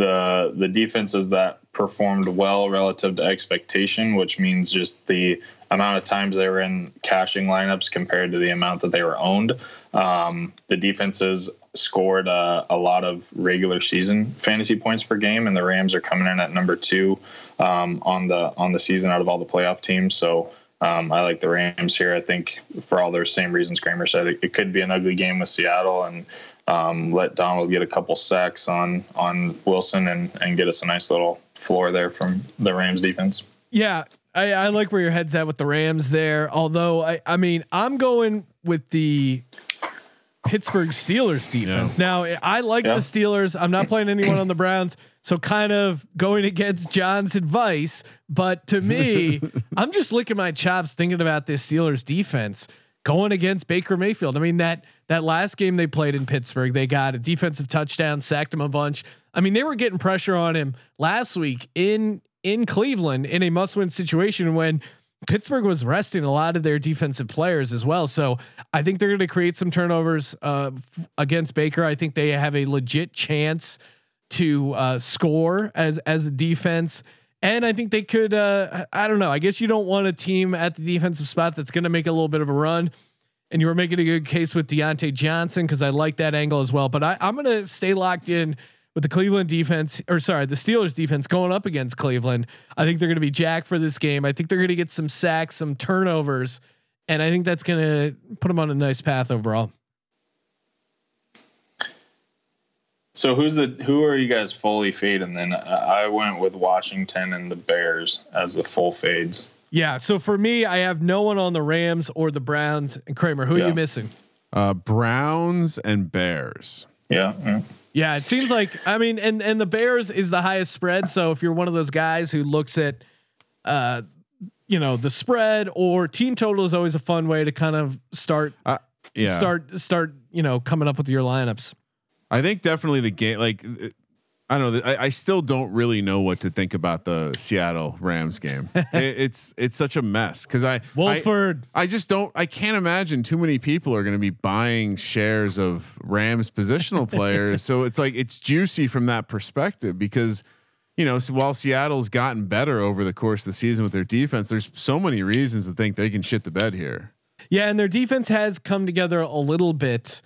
the the defenses that performed well relative to expectation, which means just the amount of times they were in cashing lineups compared to the amount that they were owned. Um, the defenses scored uh, a lot of regular season fantasy points per game, and the Rams are coming in at number two um, on the on the season out of all the playoff teams. So. Um, I like the Rams here. I think for all those same reasons Kramer said, it, it could be an ugly game with Seattle, and um, let Donald get a couple sacks on on Wilson and and get us a nice little floor there from the Rams defense. Yeah, I, I like where your head's at with the Rams there. Although I I mean I'm going with the Pittsburgh Steelers defense. Yeah. Now I like yeah. the Steelers. I'm not playing anyone on the Browns, so kind of going against Jon's advice. But to me, I'm just licking my chops thinking about this Steelers defense going against Baker Mayfield. I mean that that last game they played in Pittsburgh, they got a defensive touchdown, sacked him a bunch. I mean they were getting pressure on him last week in in Cleveland in a must-win situation when Pittsburgh was resting a lot of their defensive players as well. So I think they're going to create some turnovers uh, f- against Baker. I think they have a legit chance to uh, score as as a defense. And I think they could. Uh, I don't know. I guess you don't want a team at the defensive spot that's going to make a little bit of a run. And you were making a good case with Diontae Johnson because I like that angle as well. But I, I'm going to stay locked in with the Cleveland defense, or sorry, the Steelers defense going up against Cleveland. I think they're going to be jacked for this game. I think they're going to get some sacks, some turnovers, and I think that's going to put them on a nice path overall. So who's the who are you guys fully fading? Then I went with Washington and the Bears as the full fades. Yeah. So for me, I have no one on the Rams or the Browns. And Kramer, who yeah. are you missing? Uh, Browns and Bears. Yeah, yeah. Yeah. It seems like I mean, and and the Bears is the highest spread. So if you're one of those guys who looks at, uh, you know, the spread or team total is always a fun way to kind of start. Uh, yeah. Start start you know coming up with your lineups. I think definitely the game. Like, I don't know. I, I, still don't really know what to think about the Seattle Rams game. it, it's it's such a mess because I Wolford. I, I, just don't. I can't imagine too many people are going to be buying shares of Rams positional players. so it's like it's juicy from that perspective because you know so while Seattle's gotten better over the course of the season with their defense, there's so many reasons to think they can shit the bed here. Yeah, and their defense has come together a little bit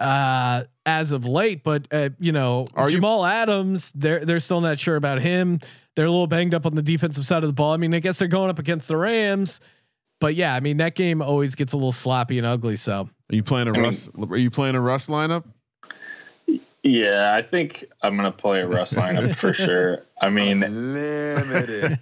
uh, as of late. But uh, you know, Are Jamal you- Adams, they're they're still not sure about him. They're a little banged up on the defensive side of the ball. I mean, I guess they're going up against the Rams, but yeah, I mean that game always gets a little sloppy and ugly. So, are you playing a I Russ? Mean, are you playing a Russ lineup? Yeah, I think I'm gonna play a Russ lineup for sure. I mean, limited.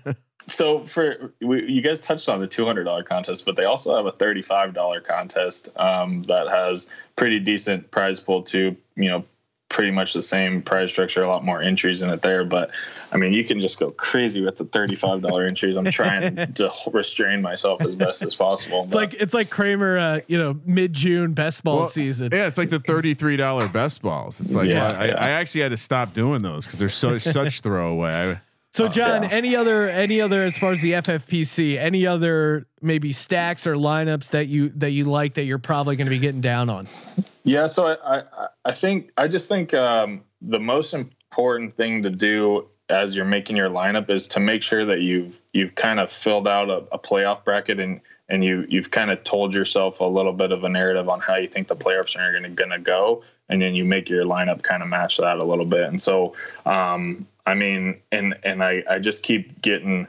So for we, you guys touched on the $200 contest but they also have a $35 contest um, that has pretty decent prize pool too you know pretty much the same prize structure a lot more entries in it there but i mean you can just go crazy with the $35 entries i'm trying to restrain myself as best as possible it's but. like it's like kramer uh, you know mid-june best ball well, season yeah it's like the $33 best balls it's like yeah, well, I, yeah. I, actually had to stop doing those because they're so such throwaway I, so uh, Jon, yeah. any other any other as far as the FFPC, any other maybe stacks or lineups that you that you like that you're probably going to be getting down on? Yeah, so I I, I think I just think um, the most important thing to do as you're making your lineup is to make sure that you've you've kind of filled out a, a playoff bracket and and you you've kind of told yourself a little bit of a narrative on how you think the playoffs are going to go, and then you make your lineup kind of match that a little bit. And so um, I mean, and and I I just keep getting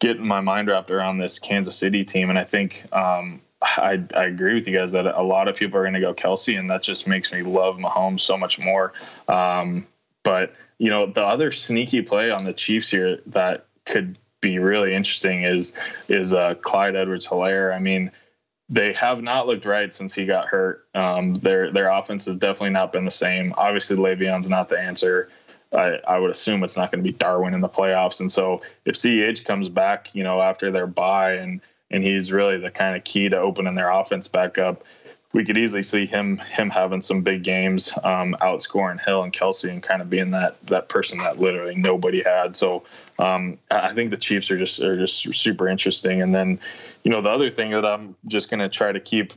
getting my mind wrapped around this Kansas City team, and I think um, I, I agree with you guys that a lot of people are going to go Kelce, and that just makes me love Mahomes so much more. Um, but you know, the other sneaky play on the Chiefs here that could be really interesting is is uh, Clyde Edwards-Hilaire. I mean, they have not looked right since he got hurt. Um, their their offense has definitely not been the same. Obviously, Le'Veon's not the answer. I, I would assume it's not going to be Darwin in the playoffs. And so if CEH comes back, you know, after their bye and and he's really the kind of key to opening their offense back up, we could easily see him him having some big games, um, outscoring Hill and Kelce and kind of being that that person that literally nobody had. So um, I think the Chiefs are just are just super interesting. And then, you know, the other thing that I'm just going to try to keep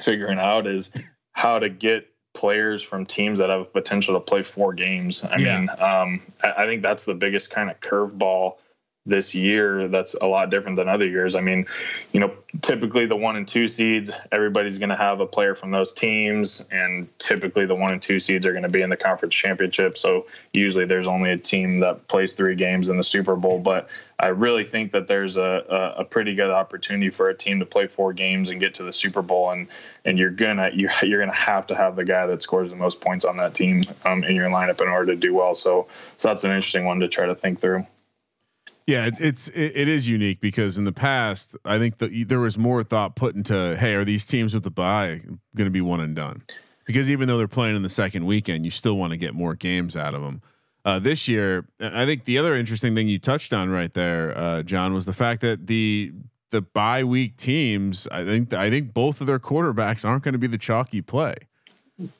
figuring out is how to get players from teams that have potential to play four games. I yeah. mean, um, I, I think that's the biggest kind of curveball this year that's a lot different than other years. I mean, you know, typically the one and two seeds, everybody's going to have a player from those teams, and typically the one and two seeds are going to be in the conference championship. So usually there's only a team that plays three games in the Super Bowl. But I really think that there's a, a, a pretty good opportunity for a team to play four games and get to the Super Bowl, and and you're gonna you, you're gonna have to have the guy that scores the most points on that team um, in your lineup in order to do well. So so that's an interesting one to try to think through. Yeah, it, it's it, it is unique because in the past, I think that there was more thought put into, hey, are these teams with the bye going to be one and done? Because even though they're playing in the second weekend, you still want to get more games out of them. Uh, this year, I think the other interesting thing you touched on right there, uh, Jon, was the fact that the the bye week teams, I think I think both of their quarterbacks aren't going to be the chalky play.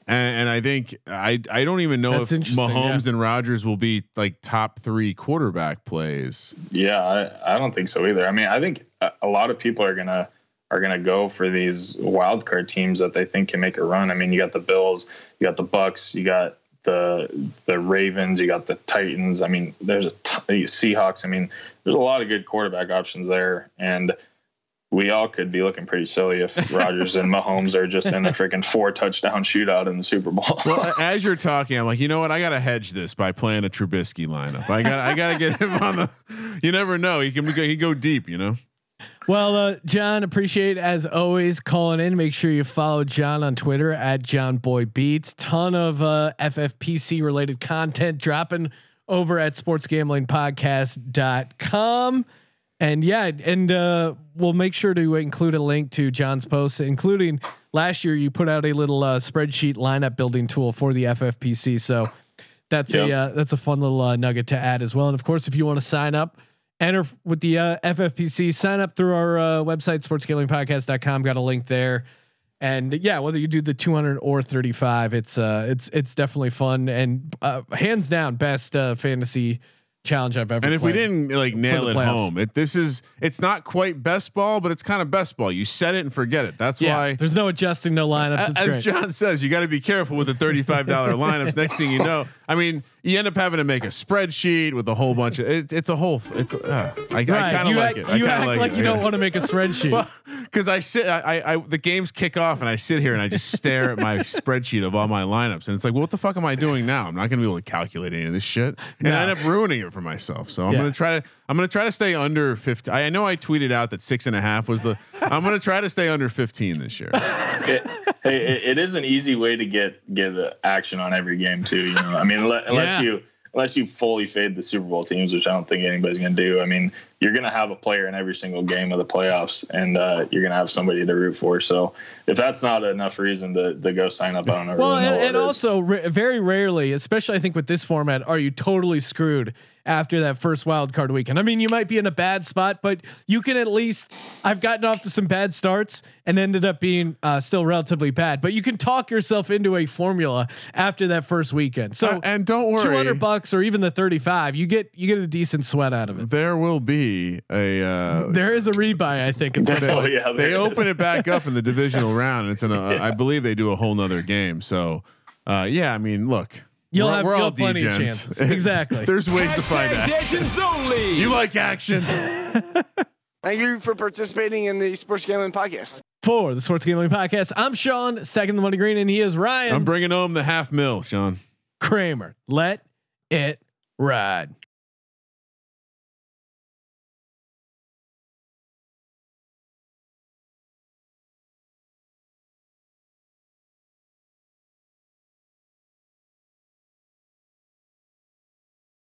And, and, I think I I don't even know That's if Mahomes yeah. and Rodgers will be like top three quarterback plays. Yeah, I, I don't think so either. I mean, I think a lot of people are gonna are gonna go for these wild card teams that they think can make a run. I mean, you got the Bills, you got the Bucs, you got the the Ravens, you got the Titans. I mean, there's a t- Seahawks. I mean, there's a lot of good quarterback options there, and we all could be looking pretty silly if Rodgers and Mahomes are just in a freaking four touchdown shootout in the Super Bowl. well, as you're talking, I'm like, you know what? I got to hedge this by playing a Trubisky lineup. I got, I got to get him on the. You never know. He can go, he go deep. You know. Well, uh, Jon, appreciate as always calling in. Make sure you follow Jon on Twitter at JonBoyBeats. Ton of uh, FFPC related content dropping over at sportsgamblingpodcast.com. And yeah, and uh, we'll make sure to include a link to Jon's post, including last year you put out a little uh, spreadsheet lineup building tool for the FFPC. So that's yep. a uh, that's a fun little uh, nugget to add as well. And of course, if you want to sign up, enter with the uh, FFPC, sign up through our uh, website sportsgamblingpodcast.com. Got a link there. And yeah, whether you do the 200 or 35, it's uh it's it's definitely fun and uh, hands down best uh, fantasy challenge I've ever. Had. And if we didn't like nail it playoffs. home, it this is it's not quite best ball, but it's kind of best ball. You set it and forget it. That's yeah, why there's no adjusting, no lineups. as great. Jon says, you got to be careful with the thirty five dollar lineups. Next thing you know, I mean, you end up having to make a spreadsheet with a whole bunch of it, it's a whole it's uh, I, right. I kind of like it. You act like, like you don't want to make a spreadsheet. Because well, I sit, I, I, the games kick off and I sit here and I just stare at my spreadsheet of all my lineups and it's like, well, what the fuck am I doing now? I'm not going to be able to calculate any of this shit, and no. I end up ruining it for myself. So I'm yeah. going to try to, I'm going to try to stay under 50. I, I know I tweeted out that six and a half was the. I'm going to try to stay under 15 this year. Hey, it, it is an easy way to get get action on every game too. You know, I mean, unless yeah. you unless you fully fade the Super Bowl teams, which I don't think anybody's going to do. I mean, you're going to have a player in every single game of the playoffs, and uh, you're going to have somebody to root for. So if that's not enough reason to, to go sign up, I don't know. Well, really and, and also very rarely, especially I think with this format, are you totally screwed after that first wild card weekend. I mean, you might be in a bad spot, but you can at least. I've gotten off to some bad starts and ended up being uh, still relatively bad, but you can talk yourself into a formula after that first weekend. So uh, and don't worry, two hundred bucks or even the thirty five, you get you get a decent sweat out of it. There will be a uh, there is a rebuy. I think it's oh, yeah, they open it back up in the divisional round, and it's in a. Yeah. I believe they do a whole nother game. So uh, yeah, I mean, look You'll we're, have, we're you'll have plenty of chances. Exactly. There's ways to find action. Only. You like action. Thank you for participating in the Sports Gambling Podcast. For the Sports Gambling Podcast, I'm Sean, second the money green, and he is Ryan. I'm bringing home the half mil, Sean. Kramer. Let it ride.